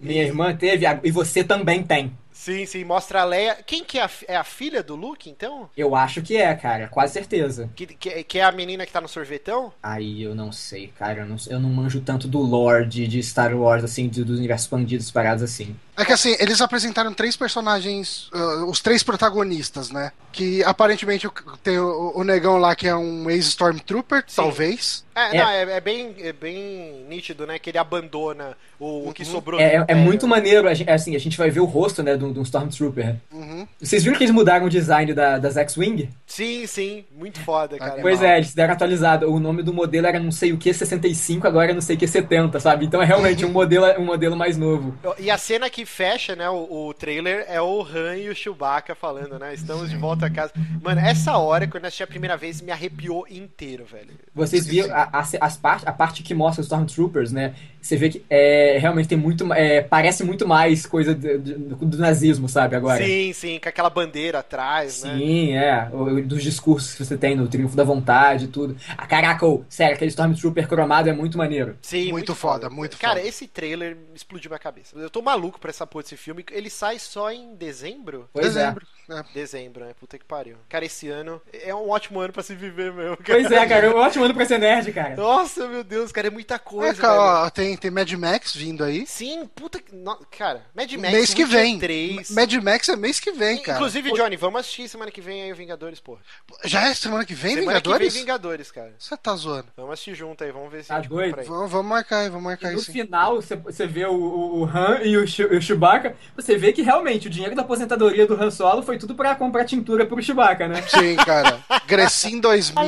Minha irmã teve, e você também tem. Sim, sim, mostra a Leia. Quem que é a, é a filha do Luke, então? Eu acho que é, cara, quase certeza. Que, que, que é a menina que tá no sorvetão? Aí eu não sei, cara, eu não, eu não manjo tanto do lore de, de Star Wars, assim, de- dos universos expandidos, paradas assim. É que assim, eles apresentaram três personagens, ah, os três protagonistas, né? Que aparentemente tem o, o negão lá que é um ex-Stormtrooper, talvez. É, É. não, é, é bem, é bem nítido, né? Que ele abandona o, o que sobrou. É, é- é muito maneiro, gente, assim, a gente vai ver o rosto, né, de um de um Stormtrooper. Uhum. Vocês viram que eles mudaram o design da, das X-Wing? Sim, sim, muito foda, cara. Pois é, eles deram atualizado. O nome do modelo era não sei o que 65, agora é não sei o que 70, sabe? Então é realmente um modelo, um modelo mais novo. E a cena que fecha, né, o, o trailer é o Han e o Chewbacca falando, né? Estamos de volta a casa. Mano, essa hora, quando eu assisti a primeira vez, me arrepiou inteiro, velho. Vocês viram a, a, as part, a parte que mostra os Stormtroopers, né? Você vê que é, realmente tem muito. é, parece muito mais coisa do, do- do nazismo, sabe? Agora. Sim, sim, com aquela bandeira atrás, né? Sim, é. O- Dos discursos que você tem no Triunfo da Vontade e tudo. Ah, caraca, ô, sério, aquele Stormtrooper cromado é muito maneiro. Sim, Muito foda, muito Cara, foda. esse trailer explodiu minha cabeça. Eu tô maluco pra essa porra desse filme. Ele sai só em dezembro? Pois Dezembro. É. Dezembro, né? Puta que pariu. Cara, esse ano é um ótimo ano pra se viver mesmo. é. Pois é, cara, é um ótimo ano pra ser nerd, cara. Nossa, meu Deus, cara, é muita É, coisa, cara, velho. ó, tem, tem Mad Max vindo aí. Sim, puta que... no- Cara, Mad Max mês que vem. 3. Mad Max é mês que vem, cara. Inclusive, Johnny, vamos assistir semana que vem aí o Vingadores, porra. Já é semana que vem, semana Vingadores? que vem Vingadores, cara. Você tá zoando. Vamos assistir junto aí, vamos ver se Tá a gente doido? Vamos, vamos marcar aí, vamos marcar aí No sim. final, você, você vê o, o, Han e o, o Chewbacca, você vê que realmente o dinheiro da aposentadoria do Han Solo foi tudo pra comprar tintura pro Chewbacca, né? Sim, cara. Grecin 2000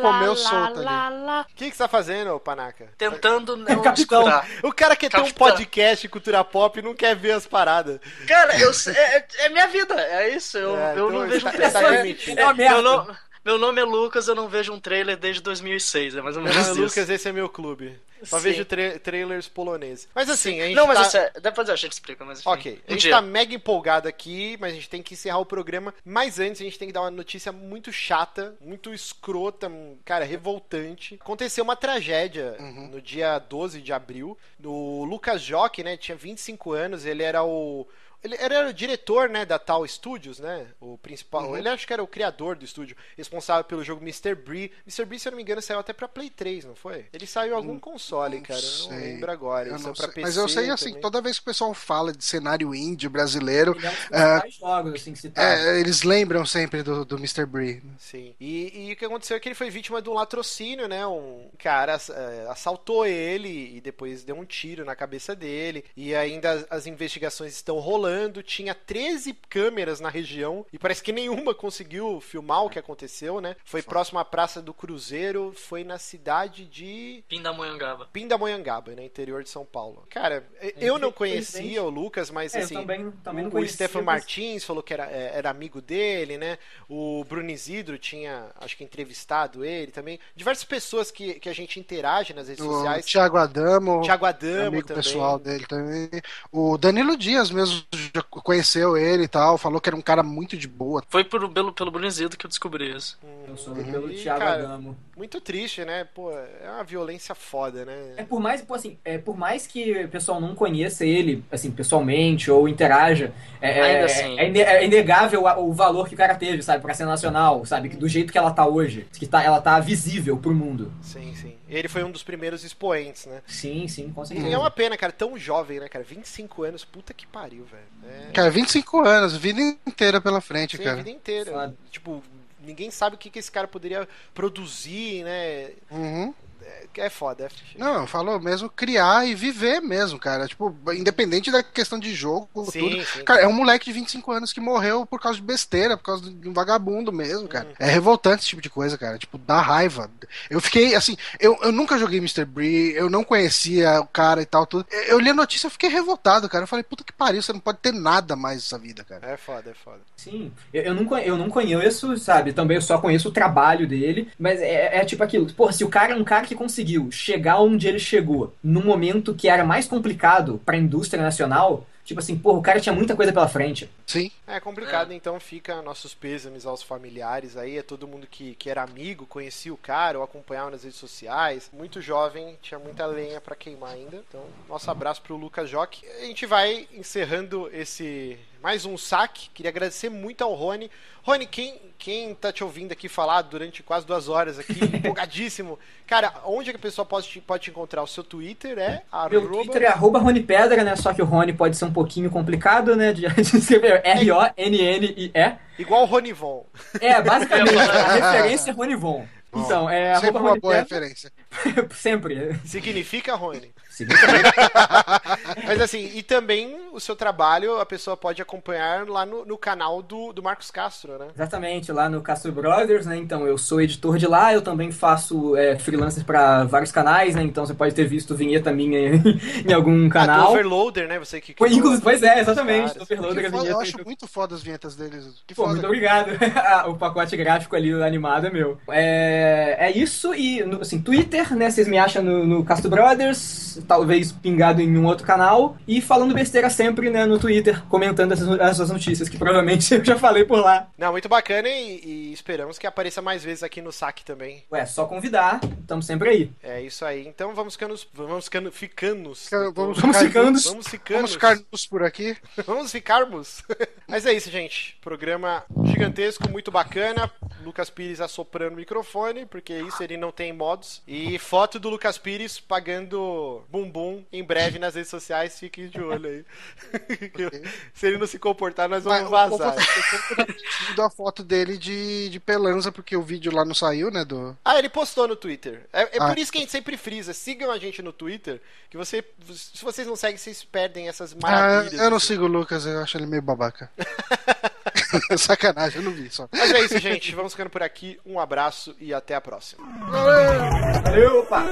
comeu solto ali. O que, que você tá fazendo, Panaca? Tentando É o não capitão. escutar. O cara quer ter um Capitão. podcast cultura pop e não quer ver as paradas. Cara, eu, sei- é, é minha vida, é isso. Eu, É, eu então não vejo trailer. está É, admitido. É uma merda. Meu, nome, meu é Lucas, eu não vejo um trailer desde 2006, é mais ou menos Não, isso. Lucas, esse é meu clube. Só Sim. vejo tra- trailers poloneses. Mas assim, a gente Não, mas tá... isso é, depois a gente explica, mas enfim, Ok, a um gente dia. tá mega empolgado aqui, mas a gente tem que encerrar o programa. Mas antes, a gente tem que dar uma notícia muito chata, muito escrota, cara, revoltante. Aconteceu uma tragédia no dia 12 de abril. O Lucas Jock, né, tinha 25 anos, ele era o, Ele era o diretor, né, da Tal Studios, né? O principal. Uhum. Ele acho que era o criador do estúdio, responsável pelo jogo Mr. Bree. Mr. Bree, se eu não me engano, saiu até pra Play 3, não foi? Ele saiu em algum console, cara. Eu não sei. lembro agora. Eu Ele não saiu pra sei. PC. Mas eu sei, assim, também. toda vez que o pessoal fala de cenário indie brasileiro, Ele é um principais jogos, assim, que é, eles lembram sempre do, do Mr. Bree. Sim. E, e o que aconteceu é que ele foi vítima de um latrocínio, né? Um cara é, assaltou ele e depois deu um tiro na cabeça dele. E ainda as, as investigações estão rolando. Tinha 13 câmeras na região e parece que nenhuma conseguiu filmar o que aconteceu, né? Foi próximo à Praça do Cruzeiro, foi na cidade de Pindamonhangaba. Pindamonhangaba, né? Interior de São Paulo. Cara, eu não conhecia o Lucas, mas É, eu assim. também, também não o. Stefan mas- Martins falou que era, é, era amigo dele, né? O Bruno Isidro tinha, acho que, entrevistado ele também. Diversas pessoas que, que a gente interage nas redes O sociais. Thiago Adamo, Thiago Adamo amigo também. pessoal dele também. O Danilo Dias mesmo já conheceu ele e tal, falou que era um cara muito de boa. Foi por, pelo, pelo Brunizido que eu descobri isso. Eu sou pelo E, Thiago cara, Adamo. Muito triste, né? Pô, é uma violência foda, né? É por mais, pô, assim, é por mais que o pessoal não conheça ele, assim, pessoalmente ou interaja, é, Ainda é- assim. é, é inegável o valor que o cara teve, sabe, pra ser nacional, sabe, que do jeito que ela tá hoje, que tá, ela tá visível pro mundo. Sim, sim. Ele foi um dos primeiros expoentes, né? Sim, sim, com E certeza. é uma pena, cara, tão jovem, né, cara? 25 anos, puta que pariu, velho. É... Cara, 25 anos, vida inteira pela frente, Sim, a cara. vida inteira. Foda. Tipo, ninguém sabe o que, que esse cara poderia produzir, né? Uhum. É, é foda, é Não, falou mesmo criar e viver mesmo, cara. Tipo, independente da questão de jogo, Sim, tudo. sim. Cara, é um moleque de 25 anos que morreu por causa de besteira, por causa de um vagabundo mesmo, cara. Uhum. É revoltante esse tipo de coisa, cara. Tipo, dá raiva. Eu fiquei, assim, eu, eu nunca joguei Mr. Bree, eu não conhecia o cara e tal, tudo. Eu li a notícia e fiquei revoltado, cara. Eu falei, puta que pariu, você não pode ter nada mais nessa vida, cara. É foda, é foda. Sim, eu, eu, não, eu não conheço, sabe? Também eu só conheço o trabalho dele, mas é, é tipo aquilo. Pô, se o cara é um cara que conseguiu chegar onde ele chegou num momento que era mais complicado pra indústria nacional, tipo assim, pô, o cara tinha muita coisa pela frente. Sim. É complicado, então fica nossos pêsames aos familiares aí, é todo mundo que, que era amigo, conhecia o cara ou acompanhava nas redes sociais. Muito jovem, tinha muita lenha pra queimar ainda. Então, nosso abraço pro Lucas Joque. A gente vai encerrando esse mais um saque. Queria agradecer muito ao Rony. Rony, quem, quem tá te ouvindo aqui falar durante quase duas horas aqui, empolgadíssimo. Cara, onde é que a pessoa pode te, pode te encontrar? O seu Twitter é Meu arroba... Twitter é arroba Rony Pedra, né? Só que o Rony pode ser um pouquinho complicado, né? De, escrever R-O-N-N-I-E. igual o Ronivon. É, basicamente, a referência é Rony Von. Então, é Sempre uma Rony boa Pedra. referência. Sempre. Significa Rony. Mas assim, e também o seu trabalho a pessoa pode acompanhar lá no, no canal do, do Marcos Castro, né? Exatamente, lá no Castro Brothers, né? Então, eu sou editor de lá, eu também faço é, freelancer pra vários canais, né? Então, você pode ter visto vinheta minha em algum Ah, do canal. Overloader, né? Você que inclusive, pois é, exatamente. caras. Do Overloader, foda, vinheta. eu acho muito foda as vinhetas deles. Que Pô, foda. muito obrigado. Ah, o pacote gráfico ali animado é meu. É, é isso, e assim, Twitter, né? Vocês me acham no, no Castro Brothers, talvez pingado em um outro canal, e falando besteira sempre, né, no Twitter, comentando essas, essas notícias, que provavelmente eu já falei por lá. Não, muito bacana e, e esperamos que apareça mais vezes aqui no saque também. Ué, só convidar, estamos sempre aí. É isso aí. Então vamos ficando. Vamos ficando. Ficanos. Fica- Vamos, Vamos ficando. Vamos ficando. Vamos ficar nus por aqui. Vamos ficarmos. Mas é isso, gente. Programa gigantesco, muito bacana. Lucas Pires assoprando o microfone, porque isso ele não tem modos. E foto do Lucas Pires pagando bumbum em breve nas redes sociais. Fiquem de olho aí. Se ele não se comportar, nós vamos Mas vazar. povo tá a foto dele de, de pelanza, porque o vídeo lá não saiu, né? Do... Ah, ele postou no Twitter. É, é Ah. por isso que a gente sempre frisa. Sigam a gente no Twitter, que você, se vocês não seguem, vocês perdem essas Ah, maravilhas. eu não assim. sigo o Lucas, eu acho ele meio babaca. Sacanagem, eu não vi só. Mas é isso, gente. Vamos ficando por aqui. Um abraço e até a próxima. Valeu, opa!